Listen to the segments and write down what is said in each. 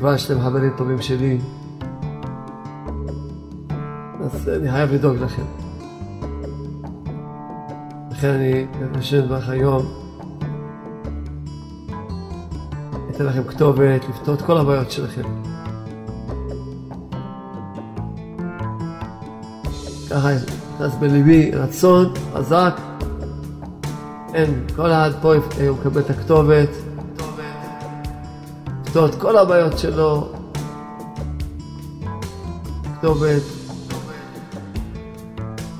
וכבר שאתם חברים טובים שלי, אז אני חייב לדאוג לכם. לכן אני מבשל בך היום, אתן לכם כתובת לפתור את כל הבעיות שלכם. ככה נכנס בליבי רצון חזק. אין, כל אחד פה הוא מקבל את הכתובת, לפתור את כל הבעיות שלו, כתובת,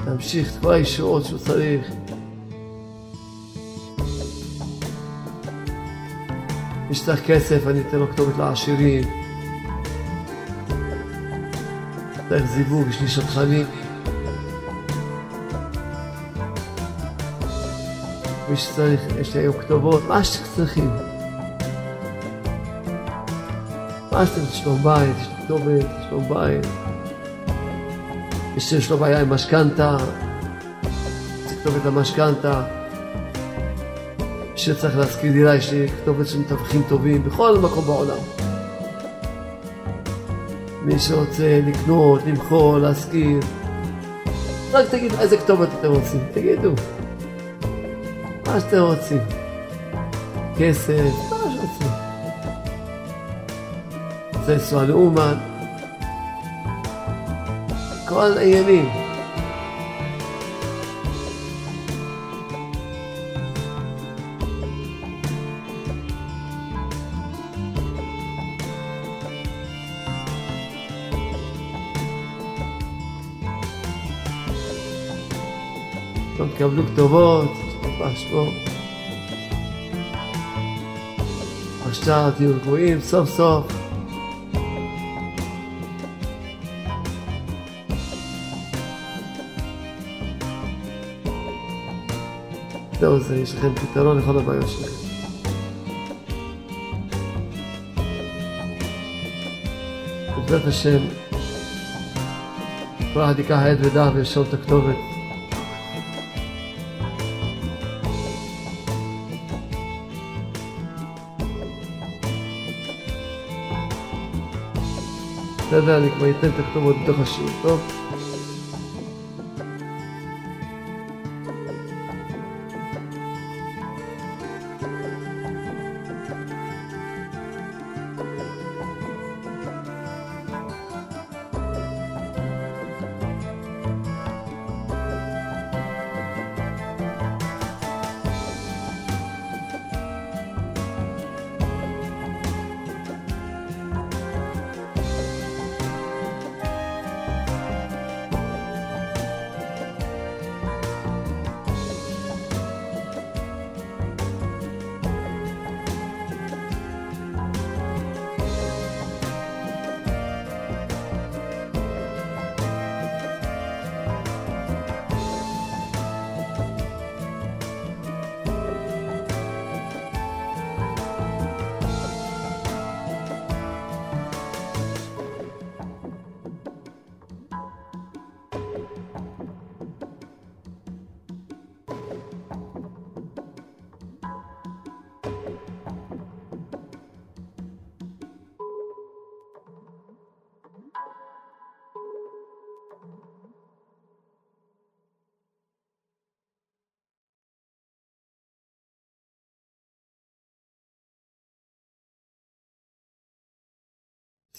להמשיך את כל הישועות שהוא צריך. מי שצריך כסף, אני אתן לו כתובת לעשירים. צריך זיווג, יש לי שטחנים. מי שצריך, יש לי היום כתובות, מה שצריכים. מה שאתם, שלום בית, יש לי כתובת, שלום בית. מי שיש לו בעיה עם משכנתה, יש כתובת למשכנתה. מי שצריך להשכיר דירה, יש לי כתובת של מתווכים טובים בכל מקום בעולם. מי שרוצה לקנות, למכור, להשכיר, רק תגידו איזה כתובת אתם רוצים, תגידו. מה שאתם רוצים. כסף, לנסוע לאומן, כל העניינים. טוב, תקבלו כתובות, שתפשו. עכשיו תהיו רגועים סוף סוף. זהו זה, יש לכם פתרון לכל הבעיות שלכם. בעזרת השם, כל אחד ייקח עד ודף וירשום את הכתובת. בסדר, אני כבר אתן את הכתובות בתוך השיעור, טוב?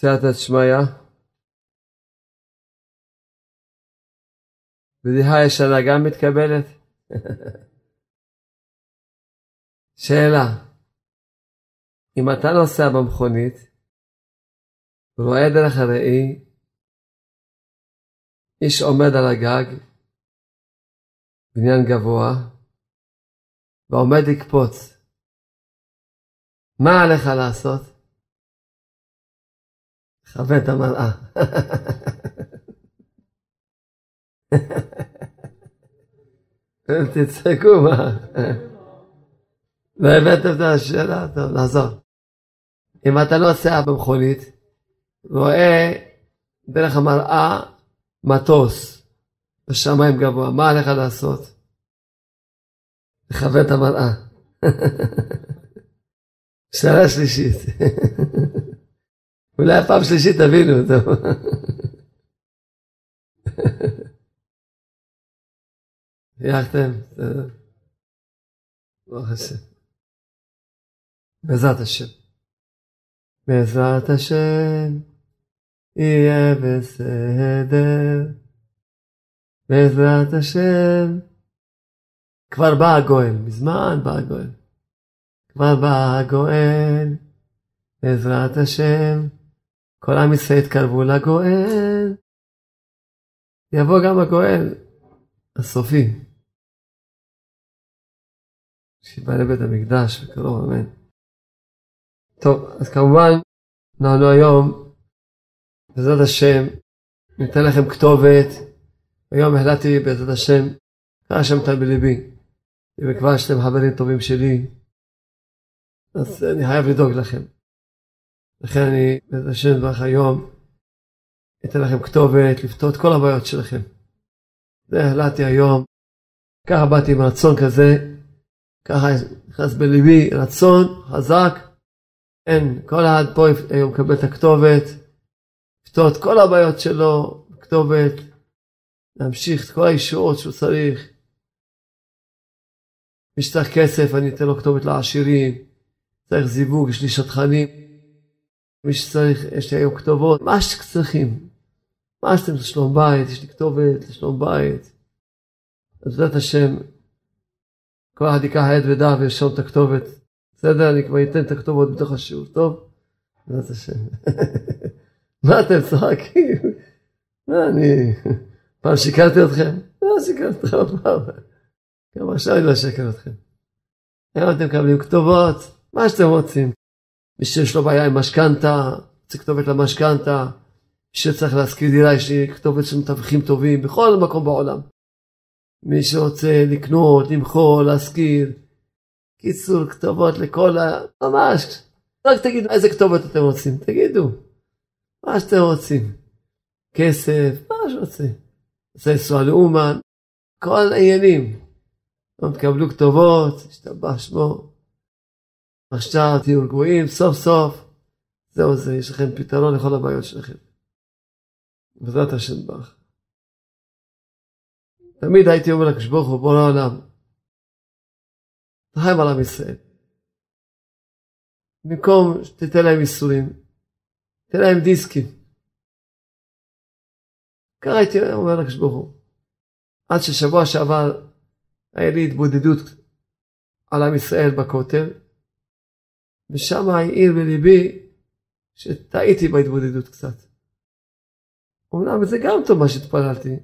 סייעתא שמיא. בדיחה ישנה גם מתקבלת? שאלה, אם אתה נוסע במכונית, רואה דרך הראי, איש עומד על הגג, בניין גבוה, ועומד לקפוץ, מה עליך לעשות? כבד את המראה. תצחקו, מה? לא הבאתם את השאלה? טוב, נעזור. אם אתה נוסע במכונית, רואה דרך המראה מטוס בשמיים גבוה, מה עליך לעשות? לכבד את המראה. שאלה שלישית. אולי פעם שלישית תבינו אותו. חייכתם? ברוך השם. בעזרת השם. בעזרת השם יהיה בסדר. בעזרת השם. כבר בא הגואל, מזמן בא הגואל. כבר בא הגואל, בעזרת השם. כל עם ישראל יתקרבו לגואל. יבוא גם הגואל הסופי. שיבא לבית המקדש בקרוב, אמן. טוב, אז כמובן, אנחנו היום, בעזרת השם, ניתן לכם כתובת. היום החלטתי, בעזרת השם, קרא שם טל בליבי. וכבר שאתם חברים טובים שלי, אז אני חייב לדאוג לכם. לכן אני, בעזרת השם, דברך היום, אתן לכם כתובת לפתור את כל הבעיות שלכם. זה החלטתי היום, ככה באתי עם רצון כזה, ככה נכנס בליבי רצון חזק, אין, כל אחד פה היום מקבל את הכתובת, לפתור את כל הבעיות שלו, כתובת, להמשיך את כל הישועות שהוא צריך. מי שצריך כסף, אני אתן לו כתובת לעשירים, צריך זיווג, יש לי שטחנים. מי שצריך, יש לי היום כתובות, מה שצריכים. מה שאתם לשלום בית, יש לי כתובת לשלום בית. אז בעזרת השם, כל אחד ייקח עד ודף וירשום את הכתובת. בסדר? אני כבר אתן את הכתובות בתוך השיעור, טוב? בעזרת השם. מה אתם צוחקים? מה אני... פעם שיקרתי אתכם? לא שיקרתי אתכם עוד פעם. גם עכשיו אני לא אשקר אתכם. היום אתם מקבלים כתובות, מה שאתם רוצים. מי שיש לו בעיה עם משכנתה, רוצה כתובת למשכנתה, מי שצריך להשכיר דירה, יש לי כתובת של מתווכים טובים בכל מקום בעולם. מי שרוצה לקנות, למכור, להשכיר. קיצור, כתובות לכל ה... ממש. רק תגידו איזה כתובת אתם רוצים, תגידו. מה שאתם רוצים. כסף, מה שרוצה. רוצה לנסוע לאומן, כל העניינים. לא תקבלו כתובות, השתבח שמו. עכשיו תהיו רגועים, סוף סוף. זהו זה, יש לכם פתרון לכל הבעיות שלכם. בעזרת השם ברך. תמיד הייתי אומר לקדוש ברוך הוא, בורא העולם, תחיים על עם ישראל. במקום שתתן להם ייסורים, תן להם דיסקים. ככה הייתי אומר לקדוש ברוך הוא. עד ששבוע שעבר היה לי התבודדות על עם ישראל בכותל, ושם העיר בליבי שטעיתי בהתבודדות קצת. אומנם זה גם טוב מה שהתפללתי,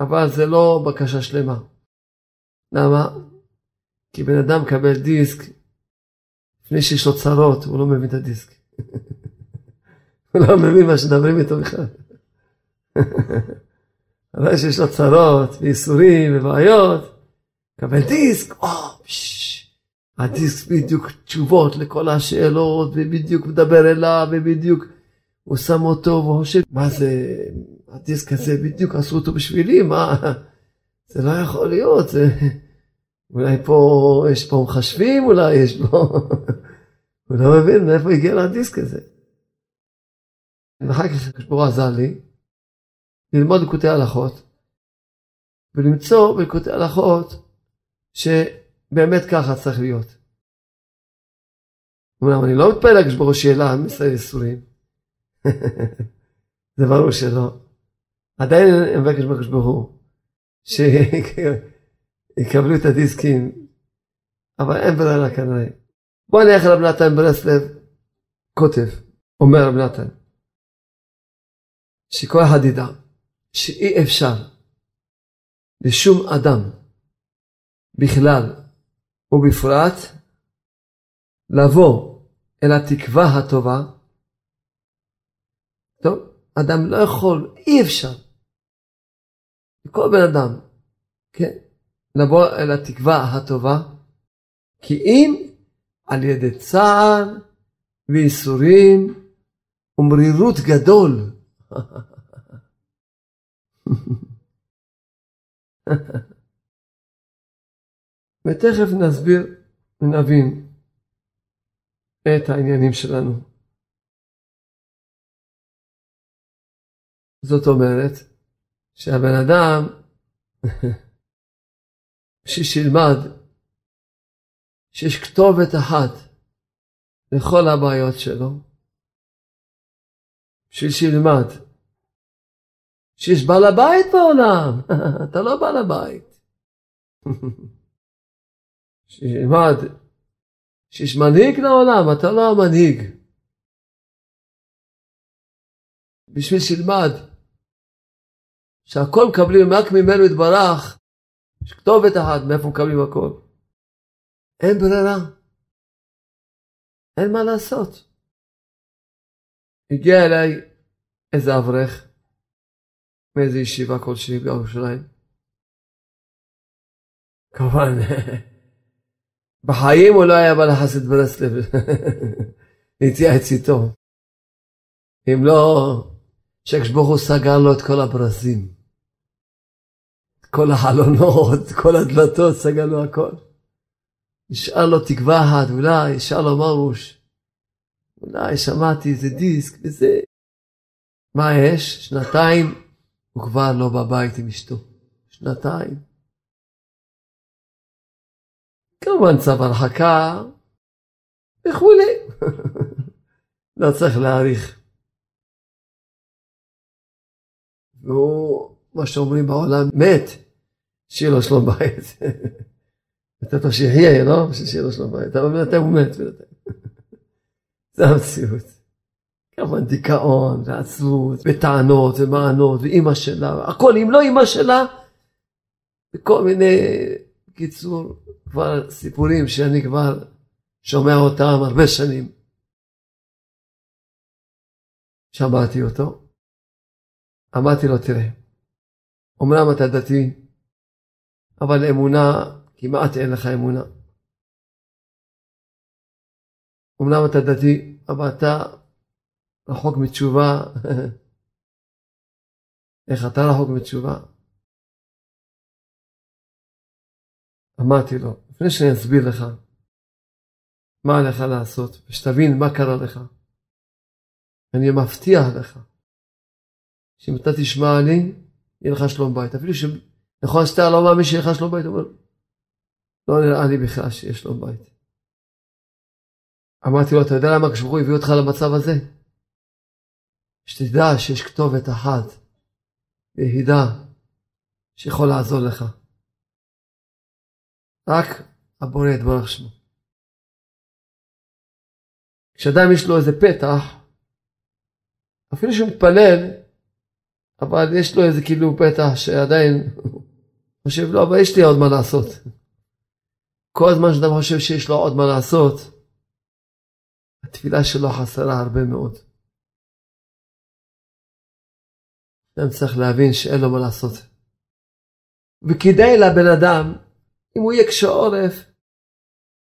אבל זה לא בקשה שלמה. למה? כי בן אדם מקבל דיסק, לפני שיש לו צרות, הוא לא מבין את הדיסק. הוא לא מבין מה שמדברים איתו בכלל. אבל שיש לו צרות, וייסורים, ובעיות, מקבל דיסק, או, פשש, הדיסק בדיוק תשובות לכל השאלות, ובדיוק מדבר אליו, ובדיוק הוא שם אותו, והוא חושב, מה זה, הדיסק הזה בדיוק עשו אותו בשבילי, מה, זה לא יכול להיות, זה, אולי פה, יש פה מחשבים, אולי יש פה, הוא לא מבין מאיפה הגיע לדיסק הזה. ואחר כך הקדוש עזר לי ללמוד לקוטי הלכות, ולמצוא בלקוטי הלכות שבאמת ככה צריך להיות. אומנם אני לא מתפלל לקדוש ברוך שיהיה לעם ישראל ייסורים. זה ברור שלא. עדיין אני מבקש מהקדוש ברוך הוא שיקבלו את הדיסקים, אבל אין ברירה כנראה. בוא נלך לרב נתן ברסלב, כותב, אומר רב נתן, שכל אחד ידע שאי אפשר לשום אדם בכלל ובפרט לבוא אל התקווה הטובה. טוב, אדם לא יכול, אי אפשר. כל בן אדם, כן, לבוא אל התקווה הטובה, כי אם על ידי צער וייסורים ומרירות גדול. ותכף נסביר ונבין את העניינים שלנו. זאת אומרת שהבן אדם, בשביל שילמד שיש כתובת אחת לכל הבעיות שלו, בשביל שילמד שיש בעל הבית בעולם, אתה לא בעל הבית. שילמד שיש מנהיג לעולם, אתה לא המנהיג. בשביל שילמד שהכל מקבלים רק ממנו יתברך, יש כתובת אחת מאיפה מקבלים הכל. אין ברירה. אין מה לעשות. הגיע אליי איזה אברך מאיזה ישיבה כלשהי בירושלים. כמובן, בחיים הוא לא היה בא לחסד ברסלב להתייעץ איתו. אם לא, שהקדוש ברוך הוא סגר לו את כל הברזים. כל החלונות, כל הדלתות, סגר לו הכל. נשאר לו תקווה אחת, אולי, נשאר לו מרוש. אולי שמעתי איזה דיסק וזה. מה יש? שנתיים הוא כבר לא בבית עם אשתו. שנתיים. כמובן צו הרחקה וכולי. לא צריך להעריך. והוא, מה שאומרים בעולם, מת, שיהיה לו שלום בית. נתת שיחיה, לא? שיהיה לו שלום בית. אבל בינתיים הוא מת בינתיים. זה המציאות. כמובן דיכאון ועצבות וטענות ומענות ואימא שלה, הכל, אם לא אימא שלה, וכל מיני, בקיצור, כבר סיפורים שאני כבר שומע אותם הרבה שנים. שמעתי אותו, אמרתי לו, תראה, אמנם אתה דתי, אבל אמונה, כמעט אין לך אמונה. אמנם אתה דתי, אבל אתה רחוק מתשובה. איך אתה רחוק מתשובה? אמרתי לו, לפני שאני אסביר לך מה עליך לעשות, ושתבין מה קרה לך, אני מבטיח לך שאם אתה תשמע לי, יהיה לך שלום בית. אפילו שנכון שאתה לא מאמין שיהיה לך שלום בית, הוא אומר, לא נראה לי בכלל שיש שלום בית. אמרתי לו, אתה יודע למה כשברוך הביא אותך למצב הזה? שתדע שיש כתובת אחת ויחידה שיכול לעזור לך. רק הבורא יתברך שמו. כשאדם יש לו איזה פתח, אפילו שהוא מתפלל, אבל יש לו איזה כאילו פתח שעדיין חושב, לא, אבל יש לי עוד מה לעשות. כל הזמן שאדם חושב שיש לו עוד מה לעשות, התפילה שלו חסרה הרבה מאוד. אדם צריך להבין שאין לו מה לעשות. וכדאי לבן אדם אם הוא יהיה קשה עורף,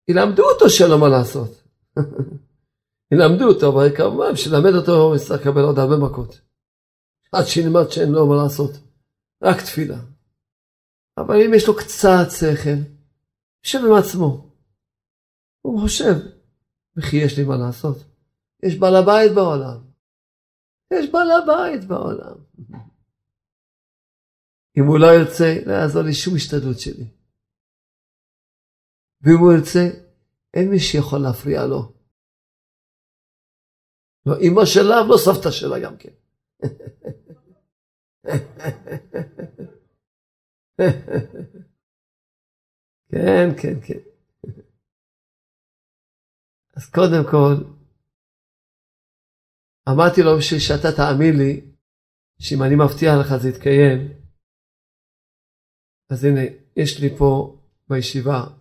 ילמדו אותו שאין לו מה לעשות. ילמדו אותו, אבל כמובן, בשביל אותו, הוא יצטרך לקבל עוד הרבה מכות. עד שילמד שאין לו מה לעשות. רק תפילה. אבל אם יש לו קצת שכל, יושב עם עצמו. הוא חושב, וכי יש לי מה לעשות. יש בעל הבית בעולם. יש בעל הבית בעולם. אם הוא לא ירצה, לא יעזור לי שום השתדלות שלי. ואם הוא ירצה, אין מי שיכול להפריע לו. לא אמא שלה ולא סבתא שלה גם כן. כן, כן, כן. אז קודם כל, אמרתי לו בשביל שאתה תאמין לי, שאם אני מבטיח לך זה יתקיים, אז הנה, יש לי פה בישיבה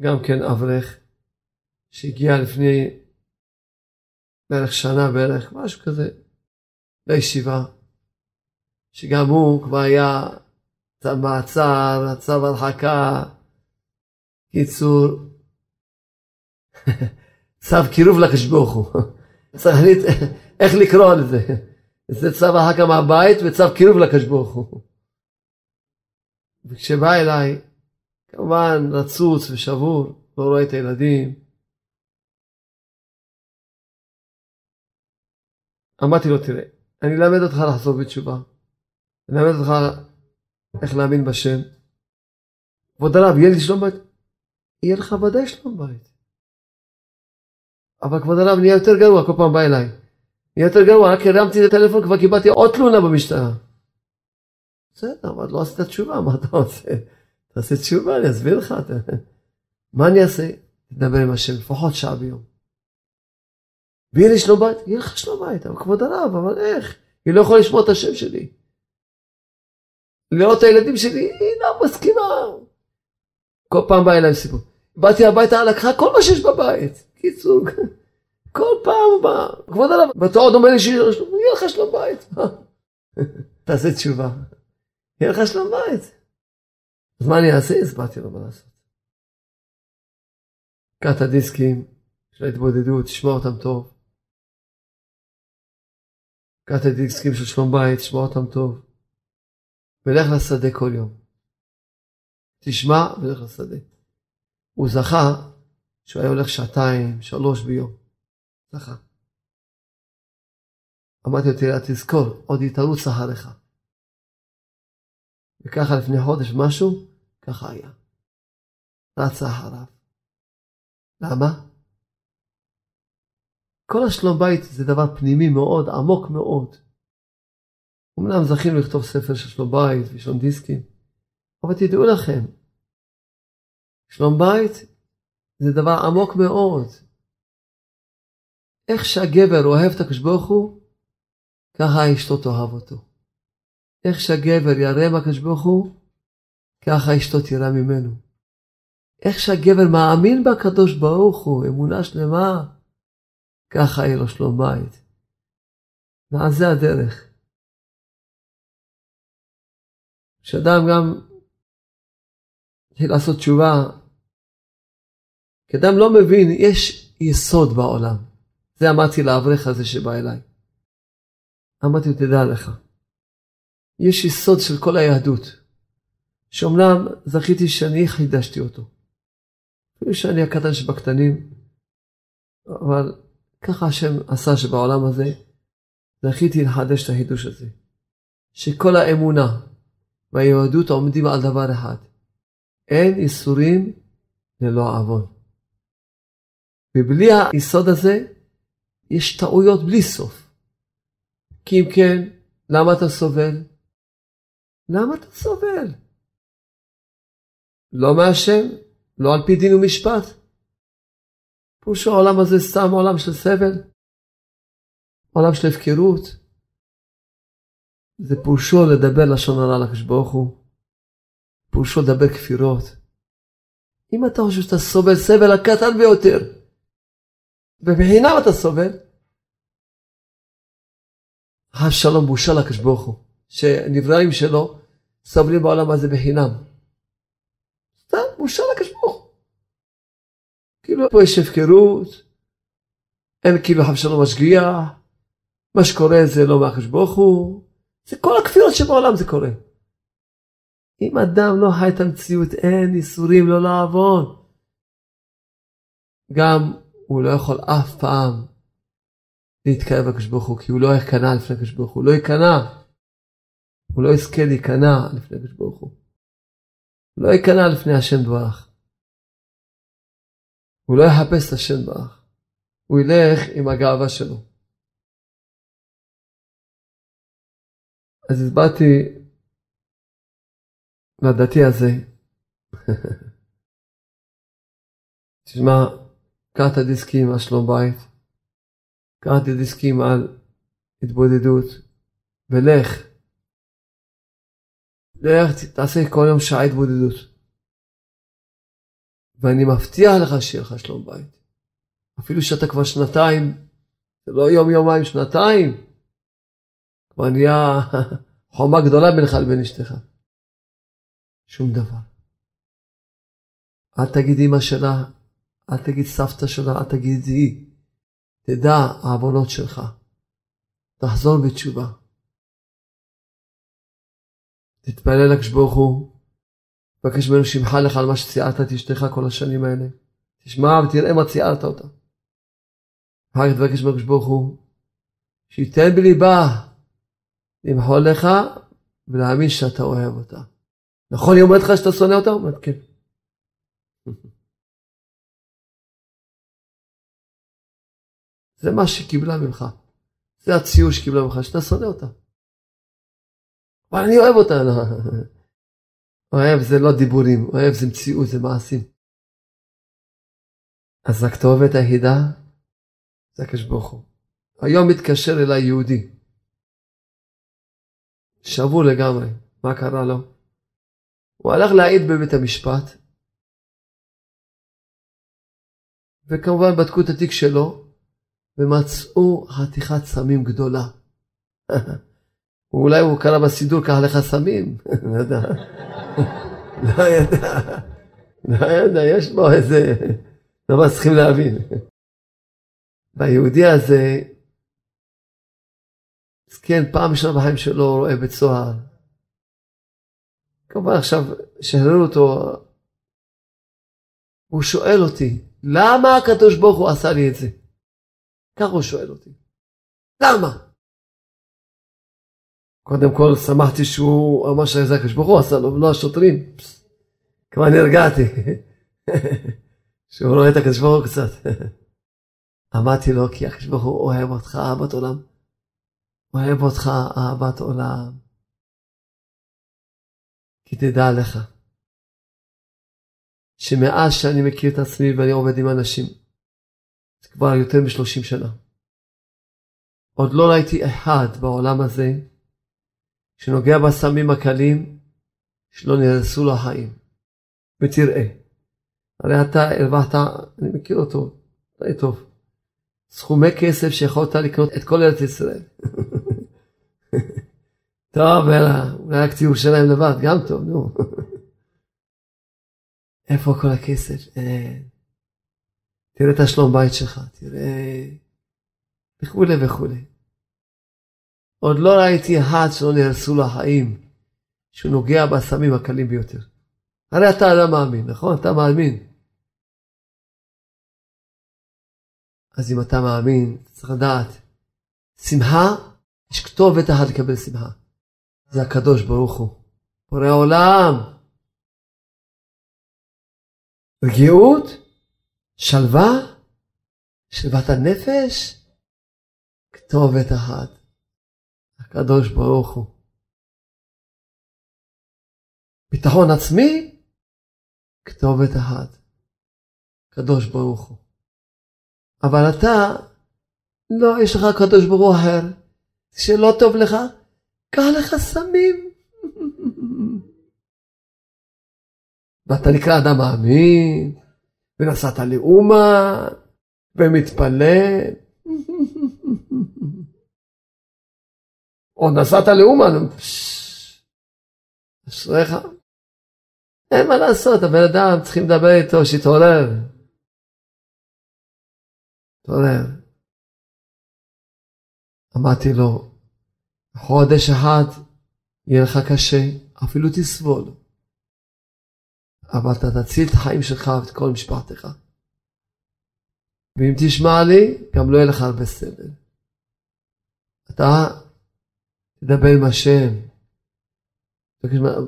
גם כן אברך, שהגיע לפני בערך שנה בערך, משהו כזה, לישיבה, שגם הוא כבר היה מעצר, צו הרחקה, קיצור, צו קירוב הוא. צריך להחליט איך לקרוא לזה. זה צו הרחקה מהבית וצו קירוב לקדוש ברוך הוא. וכשבא אליי, כמובן רצוץ ושבור, לא רואה את הילדים. אמרתי לו, תראה, אני אלמד אותך לחזור בתשובה. אני אלמד אותך איך להאמין בשם. כבוד הרב, יהיה לי שלום בית? יהיה לך ודאי שלום בית. אבל כבוד הרב נהיה יותר גרוע, כל פעם בא אליי. נהיה יותר גרוע, רק הרמתי את הטלפון, כבר קיבלתי עוד תלונה במשטרה. בסדר, אבל לא עשית תשובה, מה אתה רוצה? תעשה תשובה, אני אסביר לך. מה אני אעשה? תדבר עם השם לפחות שעה ביום. ויהיה לי שלום בית? יהיה לך שלום בית, אבל כבוד הרב, אבל איך? היא לא יכולה לשמוע את השם שלי. לראות את הילדים שלי, היא לא מסכימה. כל פעם בא אליי סיפור. באתי הביתה, לקחה כל מה שיש בבית. קיצור, כל פעם בא. כבוד הרב, ואתה עוד אומר לי שיהיה לך שלום בית. תעשה תשובה. יהיה לך שלום בית. אז מה אני אעשה? הסברתי לו מה לעשות. קח את הדיסקים של ההתבודדות, תשמע אותם טוב. קח את הדיסקים של שלום בית, תשמע אותם טוב. ולך לשדה כל יום. תשמע ולך לשדה. הוא זכה שהוא היה הולך שעתיים, שלוש ביום. זכה. אמרתי לו, תראה, תזכור, עוד היא אחריך. וככה לפני חודש משהו, ככה היה. רצה אחריו. למה? כל השלום בית זה דבר פנימי מאוד, עמוק מאוד. אמנם זכינו לכתוב ספר של שלום בית ושלום דיסקים, אבל תדעו לכם, שלום בית זה דבר עמוק מאוד. איך שהגבר אוהב את הקדוש ברוך הוא, ככה אשתו תאהב אותו. איך שהגבר ירא מהקדוש ברוך הוא, ככה אשתו תירא ממנו. איך שהגבר מאמין בקדוש ברוך הוא, אמונה שלמה, ככה יהיה לו שלום בית. ועל זה הדרך. כשאדם גם התחיל לעשות תשובה, כי אדם לא מבין, יש יסוד בעולם. זה אמרתי לאברך הזה שבא אליי. אמרתי לו, תדע לך, יש יסוד של כל היהדות, שאומנם זכיתי שאני חידשתי אותו. אפילו שאני הקטן שבקטנים, אבל ככה השם עשה שבעולם הזה זכיתי לחדש את החידוש הזה. שכל האמונה והיהדות עומדים על דבר אחד, אין איסורים ללא עוון. ובלי היסוד הזה יש טעויות בלי סוף. כי אם כן, למה אתה סובל? למה אתה סובל? לא מהשם, לא על פי דין ומשפט. פירושו העולם הזה סתם עולם של סבל, עולם של הפקרות. זה פירושו לדבר לשון הרע לקדוש ברוך הוא, פירושו לדבר כפירות. אם אתה חושב שאתה סובל סבל הקטן ביותר, ובחינם אתה סובל, שלום בושה לקדוש ברוך הוא, שנבראים שלו סובלים בעולם הזה בחינם. סתם בושה לקדוש ברוך הוא. כאילו פה יש הפקרות, אין כאילו חב שלום משגיח, מה שקורה זה לא מהקדוש ברוך הוא, זה כל הכפירות שבעולם זה קורה. אם אדם לא חי את המציאות, אין איסורים לא לעבוד. גם הוא לא יכול אף פעם להתקרב לקדוש ברוך הוא, כי הוא לא ייכנע לפני הקדוש ברוך הוא, לא ייכנע. הוא לא יזכה להיכנע לפני הקדוש ברוך הוא. לא ייכנע לפני השם דברך. הוא לא יחפש את השם באח, הוא ילך עם הגאווה שלו. אז הסברתי לדתי הזה, תשמע, קח את הדיסקים על שלום בית, קח את הדיסקים על התבודדות, ולך. לך, תעשה כל יום שעה התבודדות. ואני מבטיח לך שיהיה לך שלום בית. אפילו שאתה כבר שנתיים, זה לא יום יומיים, שנתיים, כבר נהיה חומה גדולה בינך לבין אשתך. שום דבר. אל תגיד אמא שלה, אל תגיד סבתא שלה, אל תגיד היא. תדע העוונות שלך. תחזור בתשובה. תתפלל לקדוש ברוך הוא מבקש ממנו שימחה לך על מה שציערת את אשתך כל השנים האלה. תשמע ותראה מה ציערת אותה. אחר כך תבקש מהקדוש ברוך הוא, שייתן בליבה למחול לך ולהאמין שאתה אוהב אותה. נכון היא אומרת לך שאתה שונא אותה? אומרת כן. זה מה שקיבלה ממך. זה הציור שקיבלה ממך, שאתה שונא אותה. אבל אני אוהב אותה. לא. אוהב זה לא דיבורים, אוהב זה מציאות, זה מעשים. אז הכתובת היחידה זה הקדוש ברוך הוא. היום מתקשר אליי יהודי, שבור לגמרי, מה קרה לו? הוא הלך להעיד בבית המשפט, וכמובן בדקו את התיק שלו, ומצאו חתיכת סמים גדולה. אולי הוא קרא בסידור, קח לך סמים, לא יודע. לא ידע, לא ידע, יש בו איזה, דבר צריכים להבין. והיהודי הזה, כן, פעם ראשונה בחיים שלו רואה בית סוהר. כמובן עכשיו, שחררו אותו, הוא שואל אותי, למה הקדוש ברוך הוא עשה לי את זה? ככה הוא שואל אותי. למה? קודם כל שמחתי שהוא אמר שזה הקדוש ברוך הוא עשה לו, ולא השוטרים. כבר נרגעתי. שהוא רואה את הקדוש ברוך הוא קצת. אמרתי לו, כי הקדוש ברוך הוא אוהב אותך אהבת עולם. אוהב אותך אהבת עולם. כי תדע לך, שמאז שאני מכיר את עצמי ואני עובד עם אנשים, זה כבר יותר מ-30 שנה. עוד לא ראיתי אחד בעולם הזה שנוגע בסמים הקלים שלא נהרסו לו החיים. ותראה, הרי אתה הרווחת, אני מכיר אותו, די טוב, סכומי כסף שיכולת לקנות את כל ארץ ישראל. טוב, אולי רק ירושלים לבד, גם טוב, נו. איפה כל הכסף? אה, תראה את השלום בית שלך, תראה וכולי וכולי. עוד לא ראיתי אחד שלא נהרסו לו החיים, שהוא נוגע בסמים הקלים ביותר. הרי אתה אדם מאמין, נכון? אתה מאמין. אז אם אתה מאמין, צריך לדעת, שמחה, יש כתובת אחת לקבל שמחה. זה הקדוש ברוך הוא. בורא עולם. רגיעות, שלווה, שלוות הנפש, כתובת אחת. הקדוש ברוך הוא. ביטחון עצמי, כתובת אחת. קדוש ברוך הוא. אבל אתה, לא, יש לך קדוש ברוך הוא אחר. שלא טוב לך, קח לך סמים. ואתה נקרא אדם מאמין, ונסעת לאומה, ומתפלל. עוד נסעת לאומן, אשריך. אין מה לעשות, הבן אדם צריכים לדבר איתו, שיתעורר. תעורר. אמרתי לו, חודש אחד יהיה לך קשה, אפילו תסבול. אבל אתה תציל את החיים שלך ואת כל משפחתך. ואם תשמע לי, גם לא יהיה לך הרבה סבל. אתה תדבר עם השם.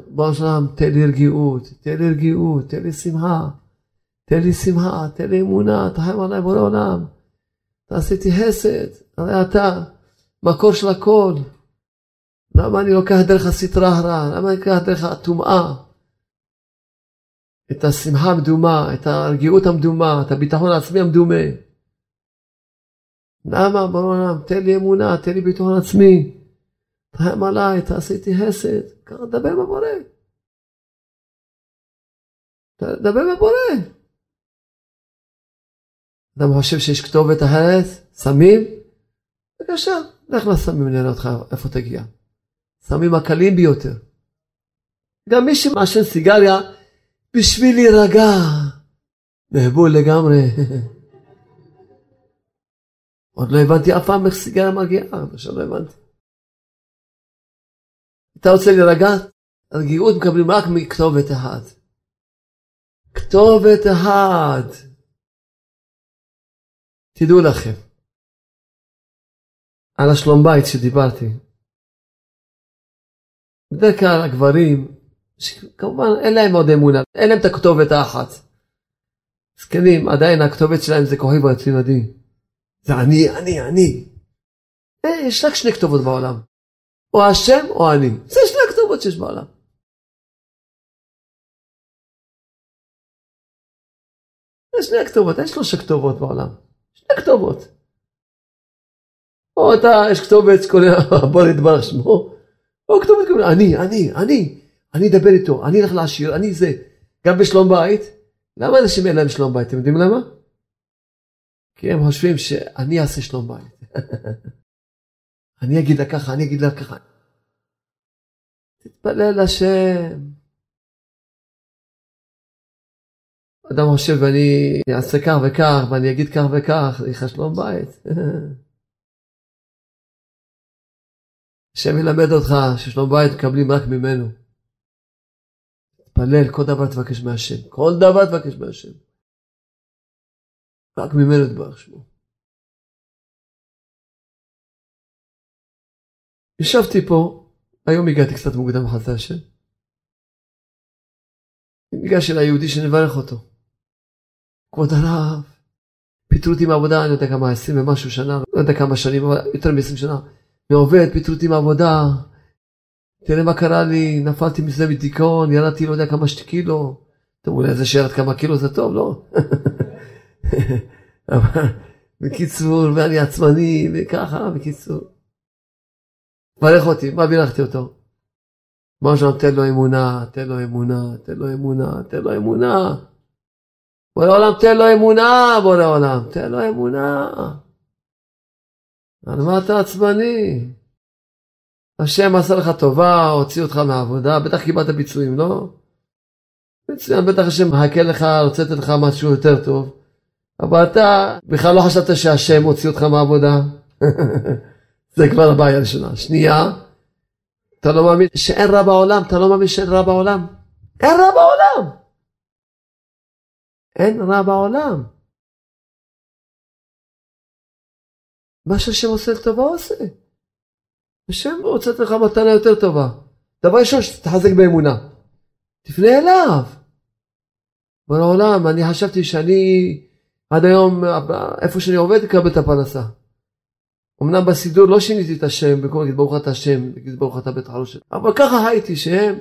בוא שלם, תן לי רגיעות, תן לי רגיעות, תן לי שמחה, תן לי שמחה, תן לי אמונה, תחם עליי בורא עולם. תעשיתי חסד, הרי אתה מקור של הכל. למה אני לוקח דרך הסטרה הרע? למה אני לוקח דרך הטומאה? את השמחה המדומה, את הרגיעות המדומה, את הביטחון העצמי המדומה. למה? ברור העולם, תן לי אמונה, תן לי ביטחון עצמי. תרחם עליי, תעשה איתי חסד. ככה דבר עם הבורא. דבר עם הבורא. אדם חושב שיש כתובת אחרת, סמים, בבקשה, לך לסמים נראה אותך איפה תגיע. סמים הקלים ביותר. גם מי שמעשן סיגריה, בשביל להירגע, נהבול לגמרי. עוד לא הבנתי אף פעם איך סיגריה מגיעה, עכשיו לא הבנתי. אתה רוצה להירגע? רגיעות מקבלים רק מכתובת אחת. כתובת אחת. תדעו לכם, על השלום בית שדיברתי, בדרך כלל הגברים, כמובן אין להם עוד אמונה, אין להם את הכתובת האחת. זקנים, עדיין הכתובת שלהם זה כוכב הצימדי. זה אני, אני, אני. אה, יש רק שני כתובות בעולם. או השם או אני. זה שני הכתובות שיש בעולם. זה שני הכתובות, אין שלושה כתובות בעולם. שני כתובות. או אתה, יש כתובת שקוראים בוא נדבר שמו, או כתובת קוראים אני, אני, אני, אני אדבר איתו, אני אלך לעשיר, אני זה. גם בשלום בית, למה אנשים אין להם שלום בית? אתם יודעים למה? כי הם חושבים שאני אעשה שלום בית. אני אגיד לה ככה, אני אגיד לה ככה. תתפלל לשם. אדם חושב ואני אעשה כך וכך ואני אגיד כך וכך, יהיה לך שלום בית. השם ילמד אותך ששלום בית מקבלים רק ממנו. תתפלל, כל דבר תבקש מהשם. כל דבר תבקש מהשם. רק ממנו יתברך שמו. ישבתי פה, היום הגעתי קצת מוקדם חסר השם. ניגש אל היהודי שנברך אותו. כבוד הרב, פיטרו אותי מהעבודה, אני לא יודע כמה, עשרים ומשהו שנה, לא יודע כמה שנים, יותר מ-20 שנה. אני עובד, פיטרו אותי מהעבודה, תראה מה קרה לי, נפלתי מזה מדיכאון, ירדתי לא יודע כמה שתי קילו. טוב, אולי זה שירד כמה קילו זה טוב, לא? בקיצור, ואני עצמני, וככה, בקיצור. ברך אותי, מה בירכתי אותו? אמר שם, תן לו אמונה, תן לו אמונה, תן לו אמונה, תן לו אמונה. בורא עולם, תן לו אמונה, בורא עולם, תן לו אמונה. על מה אתה עצבני? השם עשה לך טובה, הוציא אותך מהעבודה, בטח קיבלת ביצועים, לא? מצוין, בטח השם מחכה לך, רוצה לתת לך משהו יותר טוב. אבל אתה בכלל לא חשבת שהשם הוציא אותך מהעבודה. זה כבר הבעיה הראשונה. שנייה, אתה לא מאמין שאין רע בעולם, אתה לא מאמין שאין רע בעולם. אין רע בעולם. אין רע בעולם. מה שהשם עושה לטובה עושה. השם רוצה לתת לך מתנה יותר טובה. דבר ראשון, שתתחזק באמונה. תפנה אליו. בוא לעולם, אני חשבתי שאני עד היום, איפה שאני עובד, אקבל את הפרנסה. אמנם בסידור לא שיניתי את השם, במקום להגיד ברוך אתה השם, להגיד ברוך אתה בית חרושת. אבל ככה הייתי שם,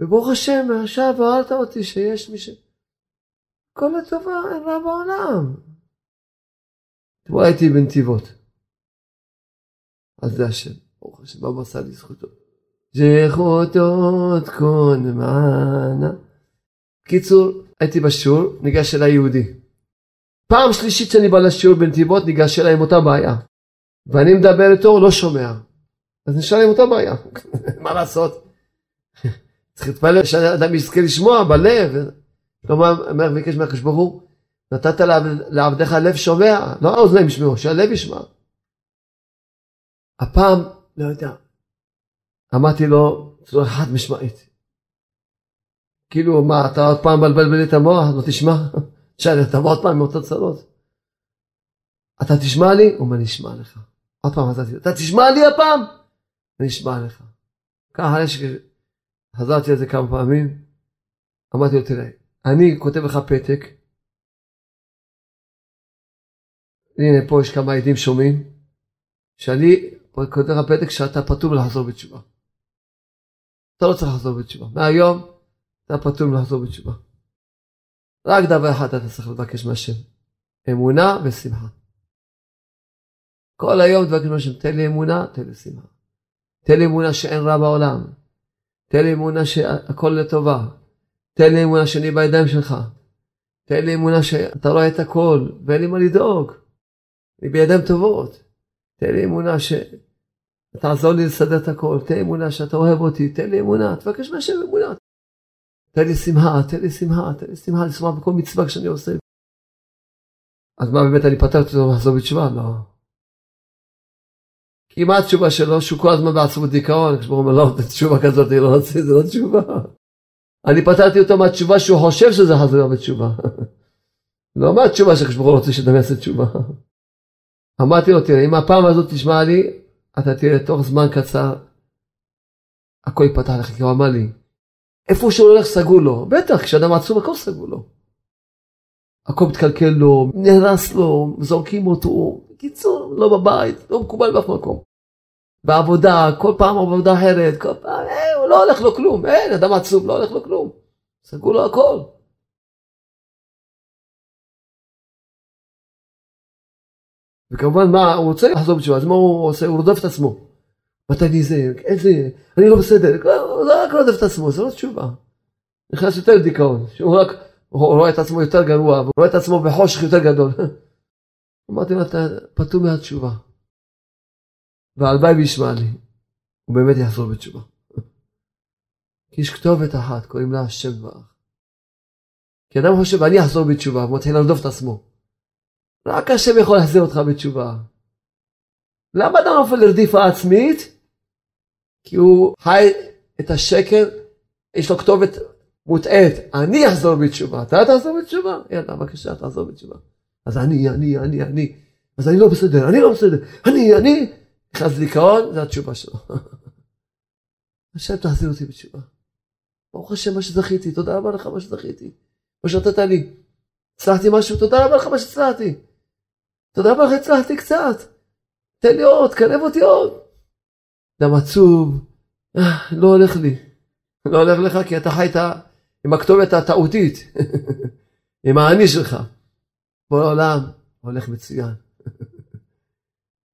וברוך השם, עכשיו הערת אותי שיש מי ש... כל הטובה אין רע בעולם. אתמול הייתי בנתיבות. אז זה השם, ברוך השם, מה עשה זכותו. זכותו תכון מענה. קיצור, הייתי בשיעור, ניגש אליי יהודי. פעם שלישית שאני בא לשיעור בנתיבות, ניגש אליי עם אותה בעיה. ואני מדבר איתו, הוא לא שומע. אז נשאר עם אותה בעיה. מה לעשות? צריך להתפלל שאדם יזכה לשמוע בלב. כלומר, אומר ביקש מהקדוש ברוך הוא, נתת לעבדיך לב שומע, לא האוזניים ישמעו, שהלב ישמע. הפעם, לא יודע, אמרתי לו בצורה חד משמעית. כאילו, מה, אתה עוד פעם מבלבל לי את המוח, לא תשמע? תשאל, אתה עוד פעם עם אותות צרות. אתה תשמע לי? הוא אומר, נשמע לך. עוד פעם חזרתי, אתה תשמע לי הפעם? אני אשמע לך. ככה חזרתי על זה כמה פעמים, אמרתי לו, תראה, אני כותב לך פתק, הנה פה יש כמה עדים שומעים, שאני כותב לך פתק שאתה פטור לחזור בתשובה. אתה לא צריך לחזור בתשובה. מהיום אתה פטור לחזור בתשובה. רק דבר אחד אתה צריך לבקש מהשם, אמונה ושמחה. כל היום תבקש מהשם, תן לי אמונה, תן לי שמחה. תן לי אמונה שאין רע בעולם. תן לי אמונה שהכל לטובה. תן לי אמונה שאני בידיים שלך. תן לי אמונה שאתה רואה את הכל ואין לי מה לדאוג. אני בידיים טובות. תן לי אמונה שתעזור לי לסדר את הכל. תן לי אמונה שאתה אוהב אותי. תן לי אמונה. תבקש מהשם אמונה. תן לי שמחה, תן לי שמחה, תן לי שמחה לשמוח בכל מצווה שאני עושה. אז מה באמת אני פתרתי אותו לחזור בתשובה? לא. כי מה התשובה שלו? שהוא כל הזמן בעצמו דיכאון, כשהוא אומר לא, תשובה כזאת אני לא רוצה, זה לא תשובה. אני פתרתי אותו מהתשובה שהוא חושב שזה חזרה בתשובה. לא מהתשובה שכשברוך הוא רוצה שאדם יעשה תשובה. אמרתי לו, תראה, אם הפעם הזאת תשמע לי, אתה תראה תוך זמן קצר, הכל יפתח לך, כי הוא אמר לי, איפה שהוא הולך סגור לו, בטח, כשאדם עצוב הכל סגור לו. הכל מתקלקל לו, נהרס לו, זורקים אותו, בקיצור, לא בבית, לא מקובל באף מקום. בעבודה, כל פעם עבודה אחרת, כל פעם, אה, הוא לא הולך לו כלום, אין, אדם עצוב, לא הולך לו כלום. סגרו לו הכל. וכמובן, מה, הוא רוצה לחזור בתשובה, אז מה הוא עושה? הוא רודף את עצמו. מתי אני זה, איזה, אני לא בסדר, הוא רק רודף את עצמו, זה לא תשובה. נכנס יותר לדיכאון, שהוא רק הוא רואה את עצמו יותר גרוע, הוא רואה את עצמו בחושך יותר גדול. אמרתי לו, אתה פטור מהתשובה. והלוואי וישמע לי, הוא באמת יחזור בתשובה. כי יש כתובת אחת, קוראים לה השם ברך. כי אדם חושב, אני אחזור בתשובה, הוא מתחיל לרדוף את עצמו. רק השם יכול להחזיר אותך בתשובה. למה אדם נופל לרדיפה עצמית? כי הוא חי את השקר, יש לו כתובת מוטעית, אני אחזור בתשובה, אתה תחזור בתשובה? יאללה, בבקשה, תחזור בתשובה. אז אני, אני, אני, אני. אז אני לא בסדר, אני לא בסדר, אני, אני. נכנס דיכאון, זה התשובה שלו. השם תחזיר אותי בתשובה. ברוך השם מה שזכיתי, תודה רבה לך מה שזכיתי. מה שנתת לי. הצלחתי משהו, תודה רבה לך מה שהצלחתי. תודה רבה לך, הצלחתי קצת. תן לי עוד, קרב אותי עוד. אדם עצוב, אה, לא הולך לי. לא הולך לך כי אתה חיית עם הכתובת הטעותית, עם האני שלך. כל העולם הולך מצוין.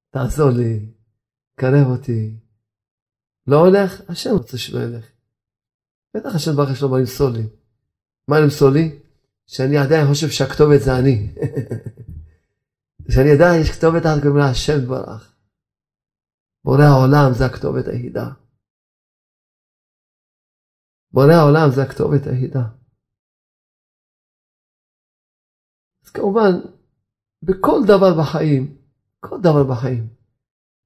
תעזור לי, קרב אותי. לא הולך? השם רוצה שלא ילך. בטח השם ברוך לו מה למסור לי. מה למסור לי? שאני עדיין חושב שהכתובת זה אני. שאני יודע, יש כתובת אחת קוראים לה השם ברח. בורא העולם זה הכתובת היחידה. בורא העולם זה הכתובת היחידה. אז כמובן, בכל דבר בחיים, כל דבר בחיים,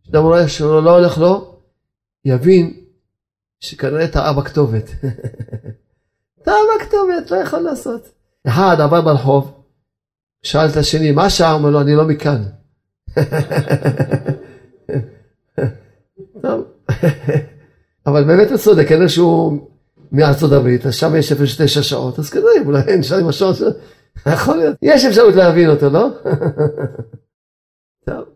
כשאדם רואה שלא לא הולך לו, יבין שכנראה טעה בכתובת. טעה בכתובת, לא יכול לעשות. אחד עבר ברחוב, שאל את השני, מה השעה? אומר לו, אני לא מכאן. אבל באמת הוא צודק, כנראה שהוא מארצות הברית, אז שם יש 0.9 שעות, אז כנראה אולי נשאר עם השעות יכול להיות, יש אפשרות להבין אותו, לא? טוב,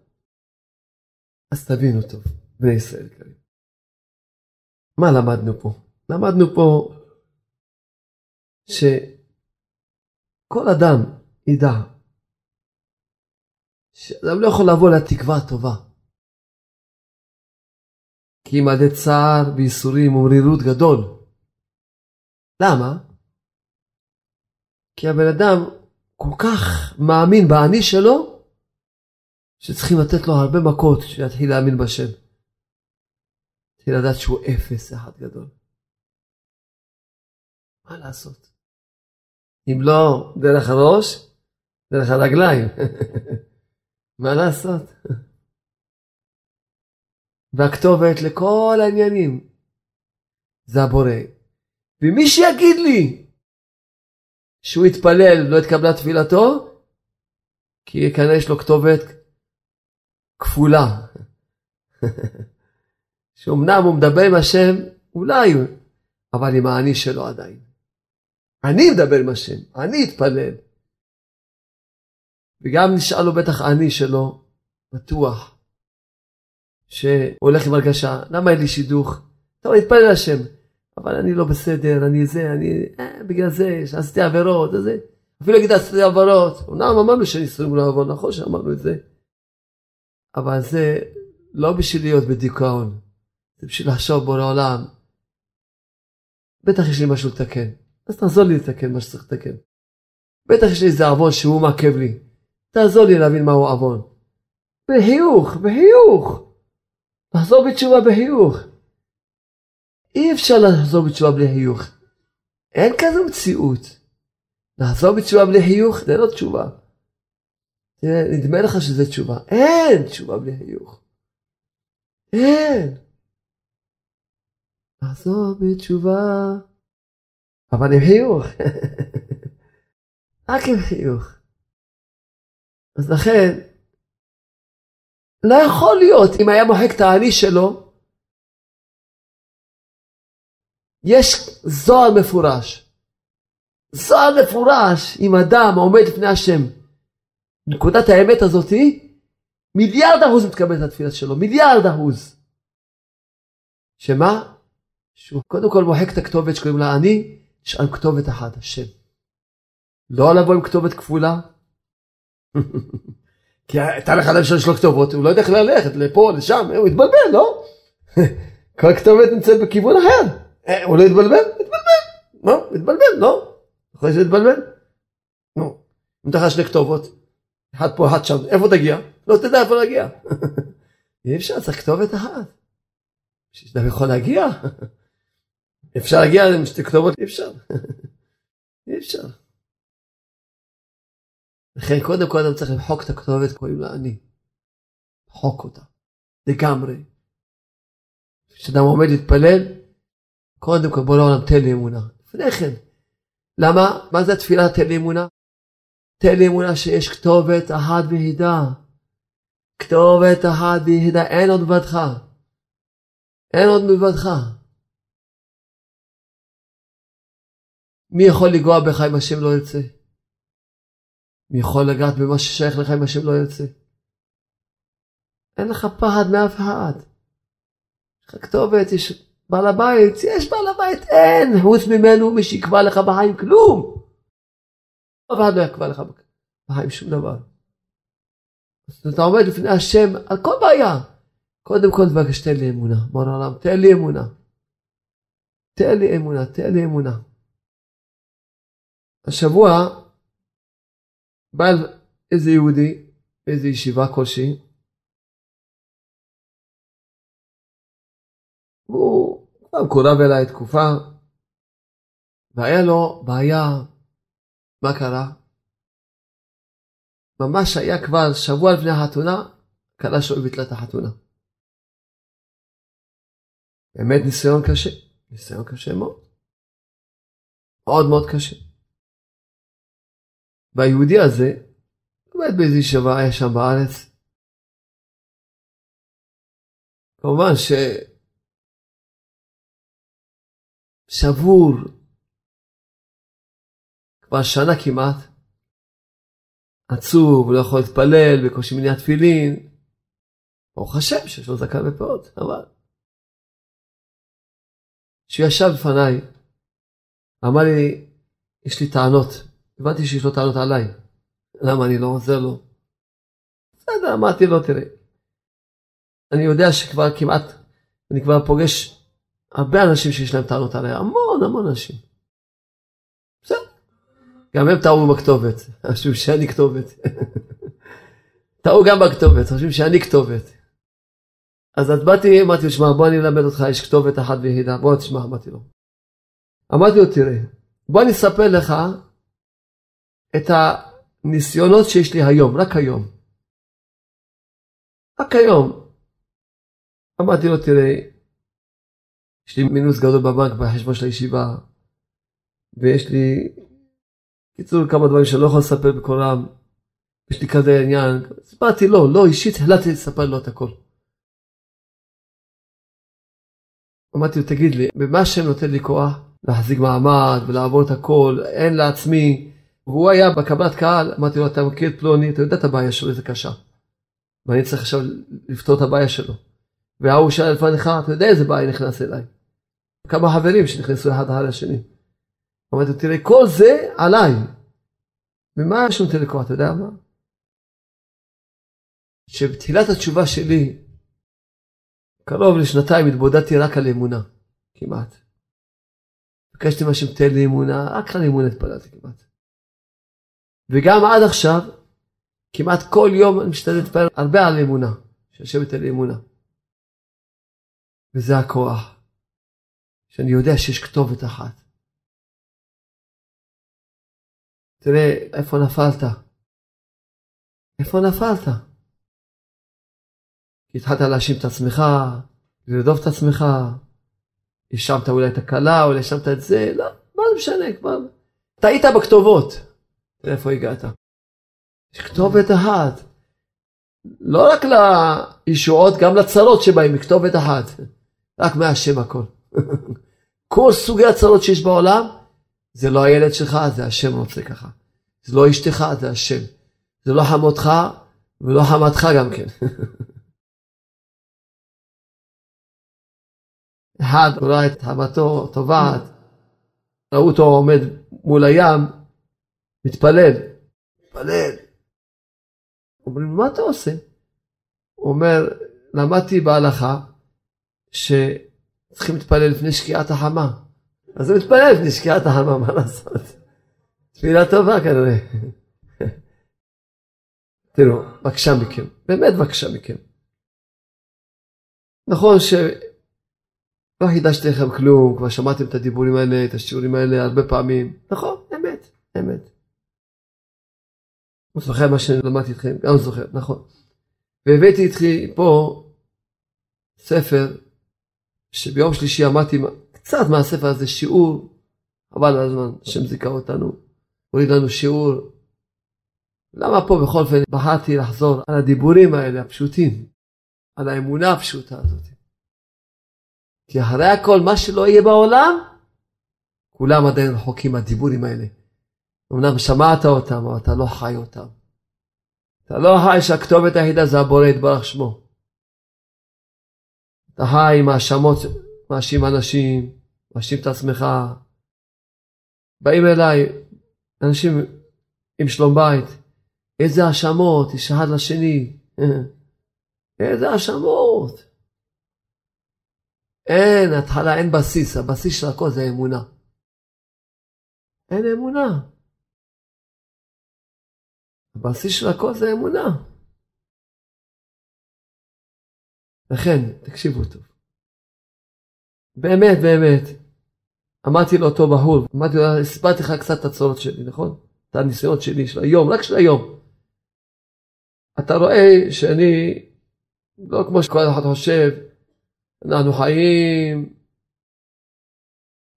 אז תבינו טוב, בני ישראל יקרים. מה למדנו פה? למדנו פה שכל אדם ידע שאדם לא יכול לבוא לתקווה הטובה. כי אם עדי צער וייסורים ומרירות גדול. למה? כי הבן אדם כל כך מאמין באני שלו, שצריכים לתת לו הרבה מכות שיתחיל להאמין בשם. יתחיל לדעת שהוא אפס אחד גדול. מה לעשות? אם לא דרך הראש, דרך הרגליים. מה לעשות? והכתובת לכל העניינים זה הבורא. ומי שיגיד לי שהוא התפלל ולא התקבלה תפילתו, כי כנראה יש לו כתובת כפולה. שאומנם הוא מדבר עם השם, אולי, אבל עם האני שלו עדיין. אני מדבר עם השם, אני אתפלל. וגם נשאל לו בטח אני שלו, בטוח, שהולך עם הרגשה, למה אין לי שידוך? טוב, אני אתפלל להשם. אבל אני לא בסדר, אני זה, אני, אה, בגלל זה, שעשיתי עבירות, זה. אפילו להגיד עשיתי עבירות, אומנם אמרנו שנישואים לא עבור, נכון שאמרנו את זה. אבל זה לא בשביל להיות בדיכאון, זה בשביל לחשוב בורא עולם. בטח יש לי משהו לתקן, אז תעזור לי לתקן מה שצריך לתקן. בטח יש לי איזה עוון שהוא מעכב לי, תעזור לי להבין מהו עוון. בחיוך, בחיוך. לחזור בתשובה בחיוך. אי אפשר לחזור בתשובה בלי חיוך. אין כזו מציאות. לחזור בתשובה בלי חיוך זה לא תשובה. נדמה לך שזה תשובה. אין תשובה בלי חיוך. אין. לחזור בתשובה. אבל עם חיוך. רק עם חיוך. אז לכן, לא יכול להיות אם היה מוחק את האני שלו, יש זוהר מפורש. זוהר מפורש, אם אדם עומד לפני השם, נקודת האמת הזאתי, מיליארד אחוז מתקבלת התפילה שלו, מיליארד אחוז. שמה? שהוא קודם כל מוחק את הכתובת שקוראים לה אני, יש על כתובת אחת, השם. לא לבוא עם כתובת כפולה. כי הייתה לך אדם שיש לו כתובות, הוא לא יודע איך ללכת, לפה, לשם, הוא התבלבל, לא? כל כתובת נמצאת בכיוון אחר. אה, הוא לא התבלבל? התבלבל. מה? התבלבל, לא? אחרי זה התבלבל? נו, אם אתה שני כתובות, אחד פה, אחד שם, איפה תגיע? לא תדע איפה להגיע. אי אפשר, צריך כתובת אחת. שאדם יכול להגיע. אפשר להגיע עם שתי כתובות? אי אפשר. אי אפשר. לכן קודם כל אדם צריך למחוק את הכתובת, קוראים לה אני. למחוק אותה. לגמרי. כשאדם עומד להתפלל, קודם כל בוא לעולם תן לי אמונה. לפני כן. למה? מה זה התפילה תן לי אמונה? תן לי אמונה שיש כתובת אחת ויחידה. כתובת אחת ויחידה, אין עוד מלבדך. אין עוד מלבדך. מי יכול לגוע בך אם השם לא ירצה? מי יכול לגעת במה ששייך לך אם השם לא ירצה? אין לך פחד מאף אחד. יש לך כתובת, יש בעל הבית, יש בעל הבית, אין, חוץ ממנו מי שיקבע לך בחיים כלום. אף אחד לא יקבע לך בחיים שום דבר. אז אתה עומד לפני השם על כל בעיה. קודם כל תבקש תן לי אמונה, בורא העולם, תן לי אמונה. תן לי אמונה, תן לי אמונה. השבוע בא איזה יהודי, איזה ישיבה כלשהי, קורב אליי תקופה, והיה לו בעיה, מה קרה? ממש היה כבר שבוע לפני החתונה, כלה שלו ביטלה את החתונה. באמת ניסיון קשה, ניסיון קשה מאוד. מאוד מאוד קשה. והיהודי הזה, באמת באיזו ישיבה היה שם בארץ. כמובן ש... שבור, כבר שנה כמעט, עצוב, לא יכול להתפלל, בקושי מניעת תפילין. ברוך השם שיש לו זקן ופאות, אבל... כשהוא ישב לפניי, אמר לי, יש לי טענות. הבנתי שיש לו טענות עליי. למה אני לא עוזר לו? בסדר, אמרתי לו, תראה, אני יודע שכבר כמעט, אני כבר פוגש הרבה אנשים שיש להם טענות עליי, המון המון אנשים. בסדר. גם הם טעו בכתובת, חשבו שאני כתובת. טעו גם בכתובת, חושבים שאני כתובת. אז אז באתי, אמרתי לו, שמע, בוא אני אלמד אותך, יש כתובת אחת ויחידה, בוא תשמע, אמרתי לו. אמרתי לו, תראה, בוא אני אספר לך את הניסיונות שיש לי היום, רק היום. רק היום. אמרתי לו, תראה, יש לי מינוס גדול בבנק בחשבון של הישיבה, ויש לי, קיצור, כמה דברים שאני לא יכול לספר בקורם, יש לי כזה עניין, סיפרתי לו, לא, אישית החלטתי לספר לו את הכל. אמרתי לו, תגיד לי, במה השם נותן לי כוח להחזיק מעמד ולעבור את הכל, אין לעצמי, והוא היה בקבלת קהל, אמרתי לו, אתה מכיר את פלוני, אתה יודע את הבעיה שלו, איזה קשה. ואני צריך עכשיו לפתור את הבעיה שלו. וההוא שאל לפניך, אתה יודע איזה בעיה נכנס אליי. כמה חברים שנכנסו אחד אחרי השני. אמרתי לו, תראה, כל זה עליי. ומה יש נותן לקרוא, אתה יודע מה? שבתחילת התשובה שלי, קרוב לשנתיים התבודדתי רק על אמונה, כמעט. ביקשתי מהשם תן לי אמונה, רק על אמונה התפללתי כמעט. וגם עד עכשיו, כמעט כל יום אני משתדל להתפלל הרבה על אמונה, ייתן לי אמונה. וזה הכוח. שאני יודע שיש כתובת אחת. תראה, איפה נפלת? איפה נפלת? כי התחלת להאשים את עצמך, לרדוף את עצמך, האשמת אולי את הכלה, אולי האשמת את זה, לא, מה זה משנה, כבר... טעית בכתובות. תראה איפה הגעת. יש כתובת אחת. לא רק לישועות, גם לצרות שבאים מכתובת אחת. רק מהשם הכל. כל סוגי הצרות שיש בעולם, זה לא הילד שלך, זה השם רוצה ככה. זה לא אשתך, זה השם. זה לא חמותך ולא חמתך גם כן. אחד ראה את חמתו טובעת, ראו אותו עומד מול הים, מתפלל, מתפלל. אומרים, מה אתה עושה? הוא אומר, למדתי בהלכה שצריכים להתפלל לפני שקיעת החמה. אז הוא מתפלל לפני שקיעת החמה, מה לעשות? תפילה טובה כנראה. תראו, בבקשה מכם, באמת בבקשה מכם. נכון שלא חידשתי לכם כלום, כבר שמעתם את הדיבורים האלה, את השיעורים האלה הרבה פעמים. נכון, אמת, אמת. אני זוכר מה שלמדתי איתכם, גם זוכר, נכון. והבאתי איתכי פה ספר שביום שלישי אמרתי קצת מהספר הזה, שיעור, חבל על הזמן, השם זיכה אותנו, הוריד לנו שיעור. למה פה בכל אופן בחרתי לחזור על הדיבורים האלה הפשוטים, על האמונה הפשוטה הזאת. כי אחרי הכל, מה שלא יהיה בעולם, כולם עדיין רחוקים מהדיבורים האלה. אמנם שמעת אותם, אבל אתה לא חי אותם. אתה לא חי שהכתובת היחידה זה הבורא יתברך שמו. אתה חי עם האשמות, מאשים אנשים, מאשים את עצמך. באים אליי אנשים עם שלום בית, איזה האשמות, איש אחד לשני. איזה האשמות. אין, התחלה אין בסיס, הבסיס של הכל זה אמונה. אין אמונה. הבסיס של הכל זה אמונה. לכן, תקשיבו טוב. באמת, באמת, אמרתי לאותו בחור, אמרתי לו, הסברתי לך קצת את הצורות שלי, נכון? את הניסיונות שלי, של היום, רק של היום. אתה רואה שאני, לא כמו שכל אחד חושב, אנחנו חיים,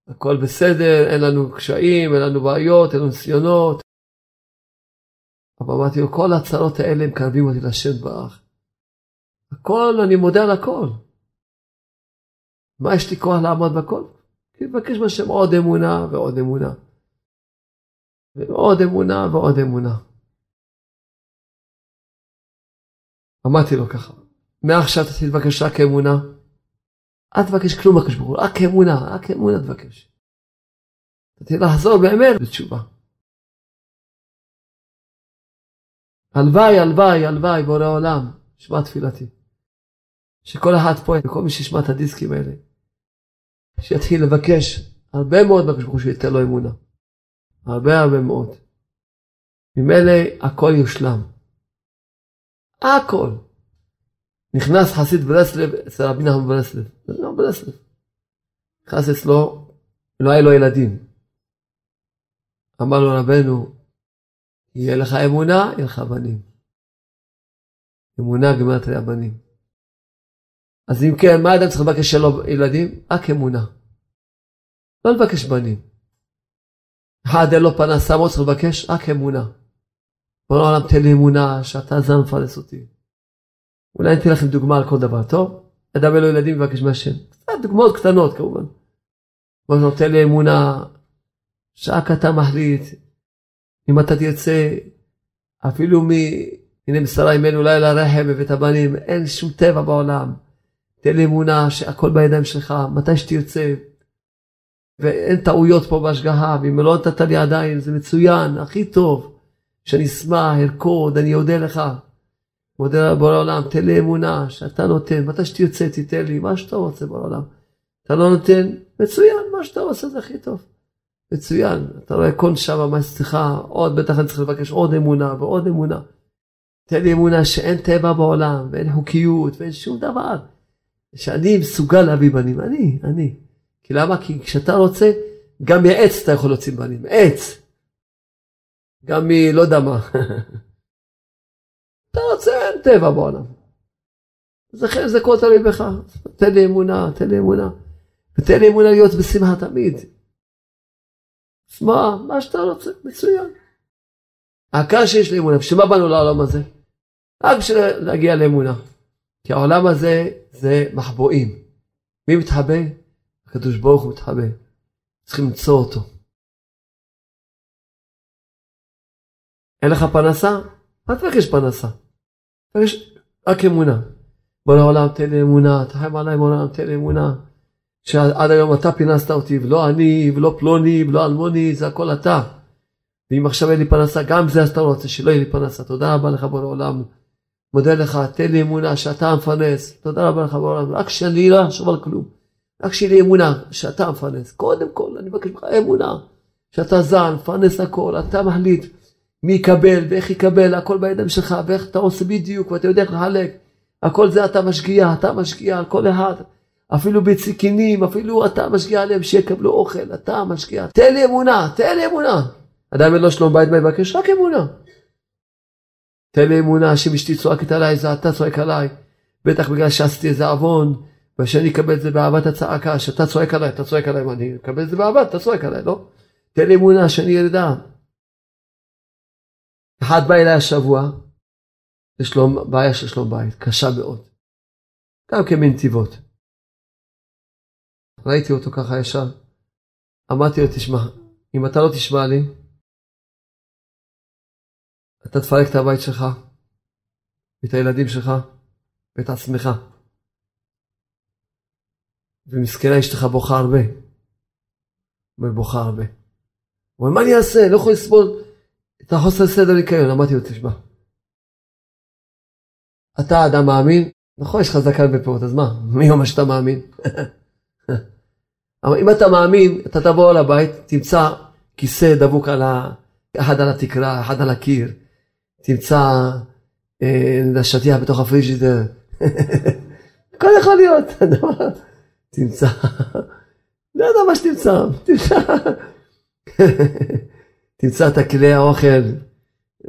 הכל בסדר, אין לנו קשיים, אין לנו בעיות, אין לנו ניסיונות. אבל אמרתי לו, כל הצרות האלה מקרבים אותי לשם באח. הכל, אני מודה על הכל. מה יש לי כוח לעמוד בכל? כי מבקש מהשם עוד אמונה ועוד אמונה. ועוד אמונה ועוד אמונה. אמרתי לו ככה, מעכשיו אתה תתבקש רק אמונה. אל תבקש כלום בקש ברוך הוא, רק אמונה, רק אמונה תבקש. אתה לחזור באמת בתשובה. הלוואי, הלוואי, הלוואי, בורא עולם, שמע תפילתי. שכל אחד פה, וכל מי שישמע את הדיסקים האלה, שיתחיל לבקש הרבה מאוד בקש ברוך הוא שייתן לו אמונה. הרבה הרבה מאוד. ממילא הכל יושלם. הכל. נכנס חסיד ברסלב אצל רבי נחמן ברסלב. לא ברסלב. נכנס אצלו, לא היה לו ילדים. אמר לו רבנו, יהיה לך אמונה, יהיה לך בנים. אמונה גמרת הבנים. אז אם כן, מה אדם צריך לבקש שלו ילדים? רק אמונה. לא לבקש בנים. אחד אין לו פרנסה, מה צריך לבקש? רק אמונה. בוא לעולם תן לי אמונה שאתה זן מפרנס אותי. אולי אני אתן לכם דוגמה על כל דבר, טוב? אדם אין לו ילדים מבקש מהשם. דוגמאות קטנות כמובן. בוא נותן לי אמונה שרק אתה מחליט אם אתה תרצה אפילו מ... הנה משרה ממנו לילה רחם בבית הבנים, אין שום טבע בעולם. תן לי אמונה שהכל בידיים שלך, מתי שתרצה. ואין טעויות פה בהשגחה, ואם לא נתת לי עדיין, זה מצוין, הכי טוב. שאני אשמח, ארקוד, אני אודה לך. מודה לבורא העולם, תן לי אמונה שאתה נותן, מתי שתרצה תיתן לי, מה שאתה רוצה בעולם. אתה לא נותן, מצוין, מה שאתה עושה זה הכי טוב. מצוין, אתה רואה כל שמה מה אצלך, עוד בטח אני צריך לבקש עוד אמונה ועוד אמונה. תן לי אמונה שאין טבע בעולם, ואין חוקיות, ואין שום דבר. שאני מסוגל להביא בנים, אני, אני. כי למה? כי כשאתה רוצה, גם מעץ אתה יכול להוציא בנים, עץ. גם מ... לא יודע מה. אתה רוצה, אין טבע בעולם. אז לכן זה כל תלוי בך. תן לי אמונה, תן לי אמונה. ותן לי אמונה להיות בשמחה תמיד. שמע, מה שאתה רוצה, מצוין. העיקר שיש לי אמונה, בשביל מה באנו לעולם הזה? רק בשביל להגיע לאמונה. כי העולם הזה זה מחבואים. מי מתחבא? הקדוש ברוך הוא מתחבא. צריכים למצוא אותו. אין לך פרנסה? אל תבקש פרנסה. תבקש רק אמונה. בוא לעולם תן לי אמונה, תחם עליי בעולם תן לי אמונה. שעד היום אתה פינסת אותי, ולא אני, ולא פלוני, ולא אלמוני, זה הכל אתה. ואם עכשיו אין לי פרנסה, גם זה אתה רוצה, שלא יהיה לי פרנסה. תודה רבה לך בורא עולם. מודה לך, תן לי אמונה שאתה המפרנס. תודה רבה לך בורא עולם. רק שאני לא אחשוב על כלום. רק שיהיה לי אמונה שאתה המפרנס. קודם כל, אני מבקש ממך אמונה. שאתה זן, מפרנס הכל, אתה מחליט מי יקבל ואיך יקבל, הכל בידיים שלך, ואיך אתה עושה בדיוק, ואתה יודע איך לחלק. הכל זה אתה משגיע, אתה משגיע על כל אחד. אפילו בציקינים, אפילו אתה משגיע עליהם שיקבלו אוכל, אתה משגיע. תן לי אמונה, תן לי אמונה. אדם אין לו שלום בית מה יבקש? רק אמונה. תן לי אמונה שאם אשתי צועקת עליי זה אתה צועק עליי. בטח בגלל שעשיתי איזה עוון, ושאני אקבל את זה באהבת הצעקה, שאתה צועק עליי, אתה צועק עליי, ואני אקבל את זה באהבה, אתה צועק עליי, לא? תן לי אמונה שאני ירדה. אחד בא אליי השבוע, יש לו בעיה של שלום בית, קשה מאוד. גם כמנתיבות. ראיתי אותו ככה ישר. אמרתי לו, תשמע, אם אתה לא תשמע לי, אתה תפרק את הבית שלך, ואת הילדים שלך, ואת עצמך. ומסכנה אשתך בוכה הרבה. אומר, בוכה הרבה. הוא אומר, מה אני אעשה? לא יכול לסבול את החוסר סדר ניקיון. אמרתי לו, תשמע, אתה אדם מאמין, נכון, יש לך זקן בפירות, אז מה? מי אומר שאתה מאמין? אבל אם אתה מאמין, אתה תבוא לבית, תמצא כיסא דבוק על ה... אחד על התקרה, אחד על הקיר, תמצא אה, שטיח בתוך הפריג'ידר. הכל יכול להיות, תמצא, לא יודע מה שתמצא, תמצא, תמצא את הכלי האוכל,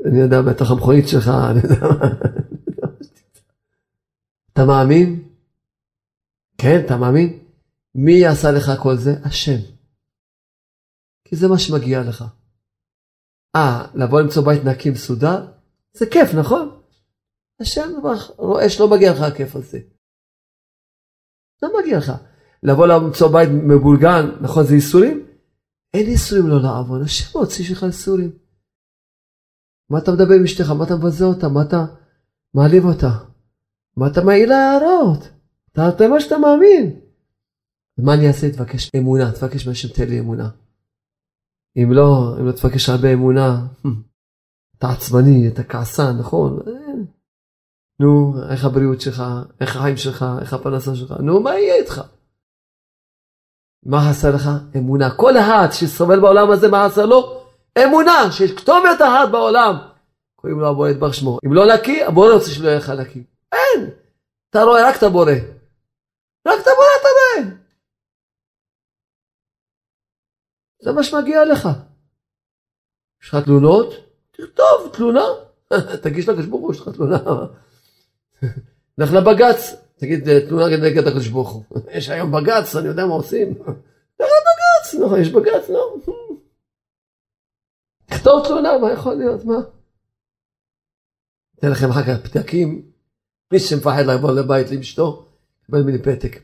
אני יודע, בתוך המכונית שלך, אני יודע מה. אתה מאמין? כן, אתה מאמין? מי עשה לך כל זה? השם. כי זה מה שמגיע לך. אה, לבוא למצוא בית נקי מסודר? זה כיף, נכון? השם רואה שלא מגיע לך הכיף הזה. לא מגיע לך. לבוא למצוא בית מבולגן, נכון זה איסורים? אין איסורים לא לעבוד, השם מוציא שלך איסורים. מה אתה מדבר עם אשתך? מה אתה מבזה אותה? מה אתה מעליב אותה? מה אתה מעיר לה הערות? אתה מה שאתה מאמין. מה אני אעשה? תבקש אמונה, תבקש מהשם תן לי אמונה. אם לא, אם לא תבקש הרבה אמונה, אתה עצבני, אתה כעסן, נכון? נו, איך הבריאות שלך, איך החיים שלך, איך הפרנסה שלך, נו, מה יהיה איתך? מה חסר לך? אמונה. כל אחד שסובל בעולם הזה, מה חסר לו? אמונה, שיש כתובת אחת בעולם. קוראים לו הבורא ידבר שמו. אם לא נקי, הבורא רוצה שלא יהיה לך נקי. אין. אתה רואה רק את הבורא. רק את הבורא אתה רואה. זה מה שמגיע לך. יש לך תלונות? תכתוב תלונה. תגיש לקדוש ברוך הוא, יש לך תלונה. לך לבג"ץ, תגיד תלונה נגד הקדוש ברוך הוא. יש היום בג"ץ, אני יודע מה עושים. לך לבג"ץ, נכון, יש בג"ץ, לא. תכתוב תלונה, מה יכול להיות, מה? אתן לכם אחר כך פתקים מי שמפחד לבוא לבית לאשתו, קיבל ממני פתק.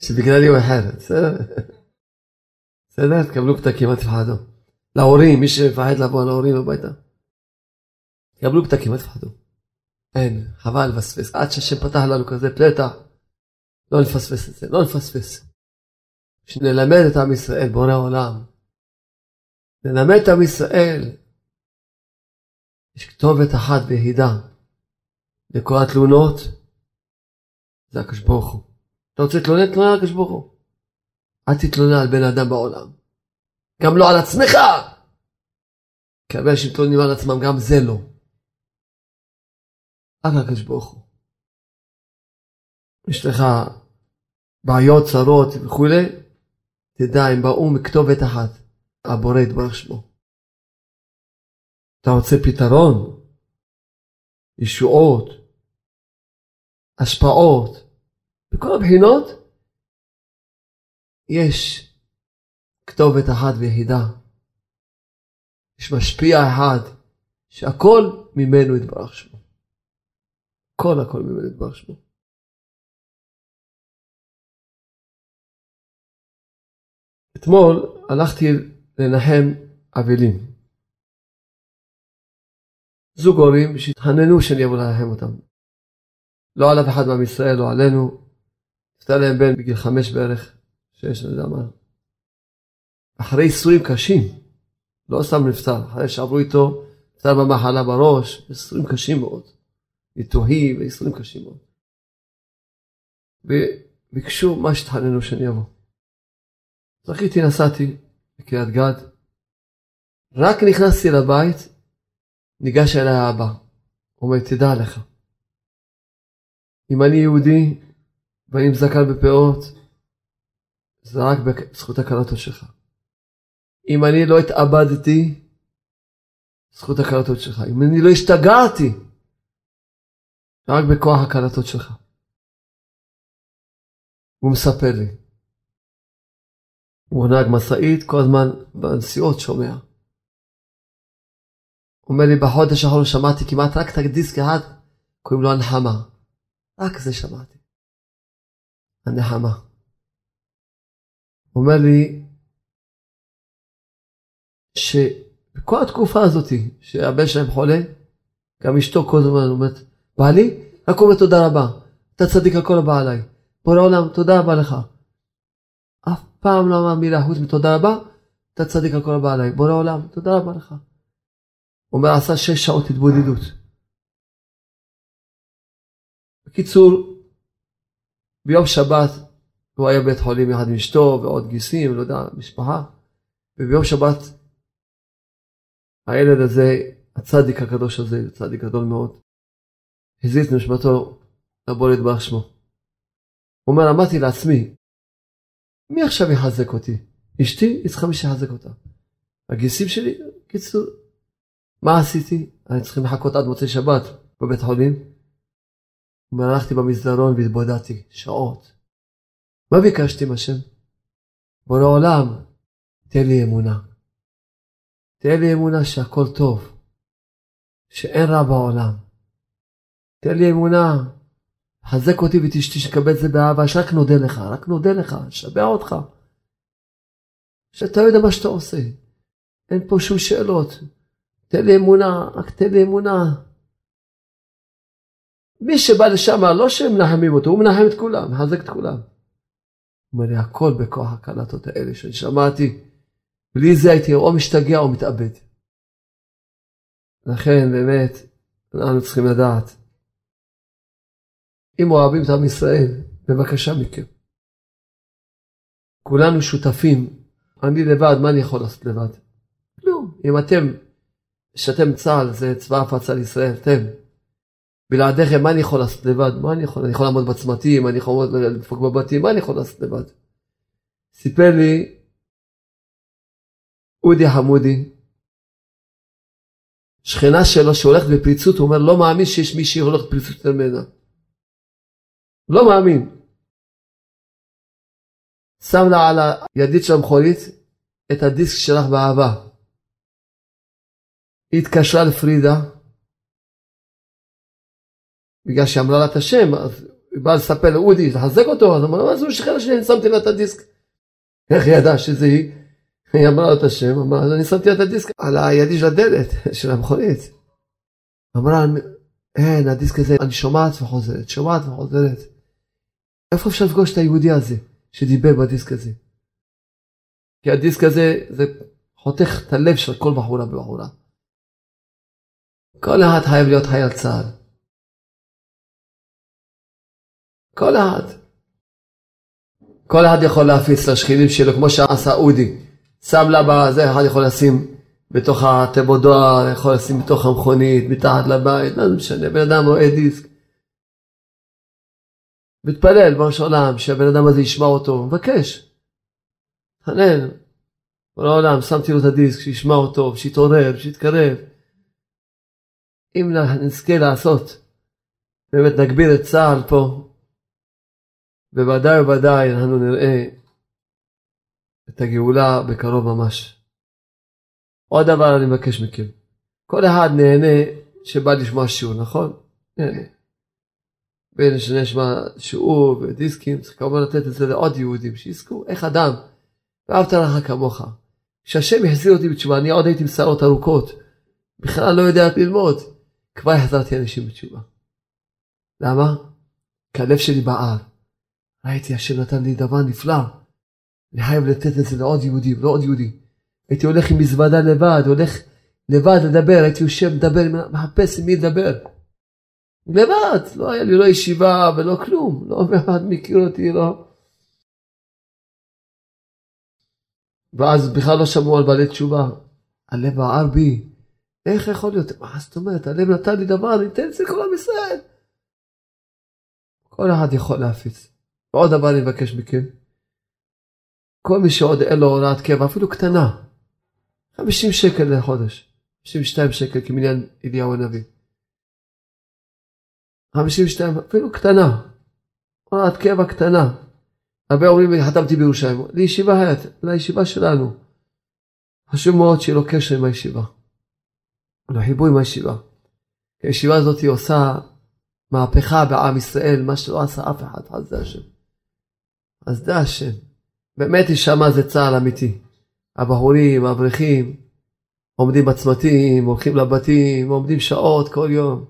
שבגללי הוא אחר, בסדר? בסדר? תקבלו פתקים, אל תפחדו. להורים, מי שמפחד לבוא להורים הביתה. תקבלו פתקים, אל תפחדו. אין, חבל לפספס. עד שהשם פתח לנו כזה פתח, לא נפספס את זה, לא נפספס. שנלמד את עם ישראל, בורא העולם. נלמד את עם ישראל. יש כתובת אחת ויחידה. לכל התלונות, זה הקדוש. אתה רוצה להתלונן? תלונה על הקדוש. אל תתלונן על בן אדם בעולם. גם לא על עצמך! כי הרבה אנשים מתלוננים על עצמם, גם זה לא. רק הקדוש ברוך הוא. יש לך בעיות, צרות וכולי, תדע, הם באו מכתובת אחת, הבורא יתברך שמו. אתה רוצה פתרון? ישועות, השפעות, בכל הבחינות, יש כתובת אחת ויחידה. יש משפיע אחד, שהכל ממנו יתברך שמו. כל הכל ממנו יתברך שמו. אתמול הלכתי לנחם אבלים. זוג הורים שהתחננו שאני אבוא לנחם אותם. לא על אף אחד מעם ישראל, לא עלינו. נפטר להם בן בגיל חמש בערך, שש, אני יודע מה. אחרי ייסורים קשים, לא סתם נפטר, אחרי שעברו איתו, נפטר במחלה בראש, ייסורים קשים מאוד. ניתוחים וייסורים קשים מאוד. וביקשו מה שהתחננו שאני אבוא. זכיתי, נסעתי לקריית גת. רק נכנסתי לבית, ניגש אליי האבא. אומר, תדע לך, אם אני יהודי ואני מזקן בפאות, זה רק בזכות הקלטות שלך. אם אני לא התאבדתי, זכות הקלטות שלך. אם אני לא השתגעתי, רק בכוח הקלטות שלך. הוא מספר לי. הוא נהג משאית, כל הזמן בנסיעות שומע. הוא אומר לי, בחודש האחרון שמעתי כמעט רק את הדיסק אחד, קוראים לו הנחמה. רק זה שמעתי. הנחמה. הוא אומר לי, שבכל התקופה הזאת, שהבן שלהם חולה, גם אשתו כל הזמן אומרת, בעלי, רק אומר תודה רבה, אתה צדיק על כל הבא עליי. בורא עולם, תודה רבה לך. אף פעם לא אמר מילה חוץ מתודה רבה, אתה צדיק על כל הבא עליי. בורא עולם, תודה רבה לך. הוא אומר, עשה שש שעות התבודדות. בקיצור, ביום שבת הוא היה בבית חולים יחד עם אשתו ועוד גיסים, לא יודע, משפחה, וביום שבת הילד הזה, הצדיק הקדוש הזה, צדיק גדול מאוד, הזיז נשמתו לבוא לדבר שמו. הוא אומר, אמרתי לעצמי, מי עכשיו יחזק אותי? אשתי, היא צריכה מי שיחזק אותה. הגיסים שלי, קיצור, מה עשיתי? אני צריך לחכות עד מוצאי שבת בבית חולים. הלכתי במסדרון והתבודדתי שעות. מה ביקשתי מהשם? בורא עולם, תן לי אמונה. תן לי אמונה שהכל טוב, שאין רע בעולם. תן לי אמונה, חזק אותי ואת אשתי שקבל את זה באהבה, שרק נודה לך, רק נודה לך, שווה אותך. שאתה יודע מה שאתה עושה. אין פה שום שאלות. תן לי אמונה, רק תן לי אמונה. מי שבא לשם, לא שהם מנחמים אותו, הוא מנחם את כולם, מחזק את כולם. הוא אומר לי, הכל בכוח הקלטות האלה שאני שמעתי. בלי זה הייתי או משתגע או מתאבד. לכן, באמת, אנחנו צריכים לדעת אם אוהבים את עם ישראל, בבקשה מכם. כולנו שותפים. אני לבד, מה אני יכול לעשות לבד? כלום. אם אתם, שאתם צה"ל, זה צבא הפצה לישראל, אתם. בלעדיכם, מה אני יכול לעשות לבד? מה אני יכול? אני יכול לעמוד בצמתים, אני יכול לדפוק בבתים, מה אני יכול לעשות לבד? סיפר לי אודי חמודי, שכנה שלו שהולכת בפריצות, הוא אומר, לא מאמין שיש מישהי הולכת בפריצות יותר ממנה. לא מאמין. שם לה על הידית של המכונית את הדיסק שלך באהבה. היא התקשרה לפרידה, בגלל שהיא אמרה לה את השם, אז היא באה לספר לאודי, לחזק אותו, אז אמרה, מה זה שכנה שלי, שמתי לה את הדיסק. איך היא ידעה שזה היא? היא אמרה לו את השם, אמרה, אז אני שמתי את הדיסק על הידי של הדלת של המכונית. אמרה, אין, הדיסק הזה, אני שומעת וחוזרת, שומעת וחוזרת. איפה אפשר לפגוש את היהודי הזה שדיבר בדיסק הזה? כי הדיסק הזה זה חותך את הלב של כל בחורה ובחורה. כל אחד חייב להיות חייל צה"ל. כל אחד. כל אחד יכול להפיץ לשכנים שלו, כמו שעשה אודי. שם לה בזה, אחד יכול לשים בתוך התיבות דואר, יכול לשים בתוך המכונית, מתחת לבית, לא משנה, בן אדם רואה דיסק. מתפלל בראש העולם שהבן אדם הזה ישמע אותו, מבקש. חנן, כל העולם, שמתי לו את הדיסק, שישמע אותו, שיתעורר, שיתקרב. אם נזכה לעשות, באמת נגביר את צה"ל פה, בוודאי ובוודאי אנחנו נראה את הגאולה בקרוב ממש. עוד דבר אני מבקש מכם, כל אחד נהנה שבא לשמוע שיעור, נכון? נהנה. בין שנשמע שיעור ודיסקים, צריך כמובן לתת את זה לעוד יהודים, שיזכו איך אדם ואהבת לך כמוך. כשהשם החזיר אותי בתשובה, אני עוד הייתי עם שערות ארוכות, בכלל לא יודע ללמוד, כבר החזרתי אנשים בתשובה. למה? כי הלב שלי בער. ראיתי, השם נתן לי דבר נפלא. אני חייב לתת את זה לעוד יהודי ולעוד יהודי. הייתי הולך עם מזוודה לבד, הולך לבד לדבר, הייתי יושב מדבר, מחפש עם מי לדבר. לבד, לא היה לי לא ישיבה ולא כלום, לא אחד מכיר אותי, לא. ואז בכלל לא שמעו על בעלי תשובה. הלב בער בי. איך יכול להיות? מה זאת אומרת? הלב נתן לי דבר, אני אתן את זה לכל עם ישראל. כל אחד יכול להפיץ. ועוד דבר אני מבקש מכם. כל מי שעוד אין לו הוראת קבע, אפילו קטנה, 50 שקל לחודש, 52 שקל כמניין אליהו הנביא. 52, אפילו קטנה, הוראת קבע קטנה. הרבה אומרים, חתמתי בירושלים, לישיבה, לישיבה שלנו. חשוב מאוד שיהיה לו קשר עם הישיבה. לו חיבור עם הישיבה. הישיבה הזאת עושה מהפכה בעם ישראל, מה שלא עשה אף אחד, זה השם. זה השם. באמת שמה זה צה"ל אמיתי. הבחורים, האברכים, עומדים בצמתים, הולכים לבתים, עומדים שעות כל יום,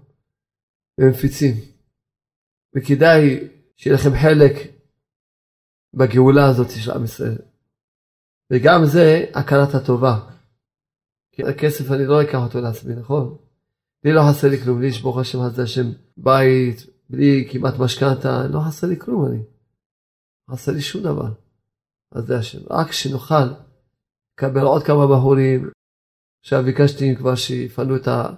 ומפיצים. וכדאי שיהיה לכם חלק בגאולה הזאת של עם ישראל. וגם זה הכרת הטובה. כי הכסף אני לא אקח אותו לעצמי, נכון? לי לא חסר לי כלום, לי יש ברוך השם הזה השם בית, בלי כמעט משכנתה, לא חסר לי כלום אני. לא חסר לי שום דבר. אז זה השם. רק שנוכל לקבל עוד כמה בחורים. עכשיו ביקשתי כבר שיפנו את ה...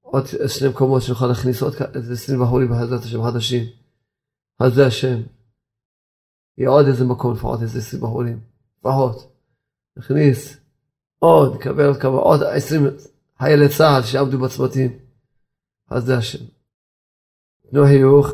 עוד שני מקומות שנוכל להכניס עוד איזה עשרים בחורים בחזרת השם חדשים. אז זה השם. יהיה עוד איזה מקום לפחות איזה עשרים בחורים. לפחות. נכניס עוד, נקבל עוד כמה, עוד עשרים חיילי צה"ל שיעמדו בצמתים. אז זה השם. תנו חיוך.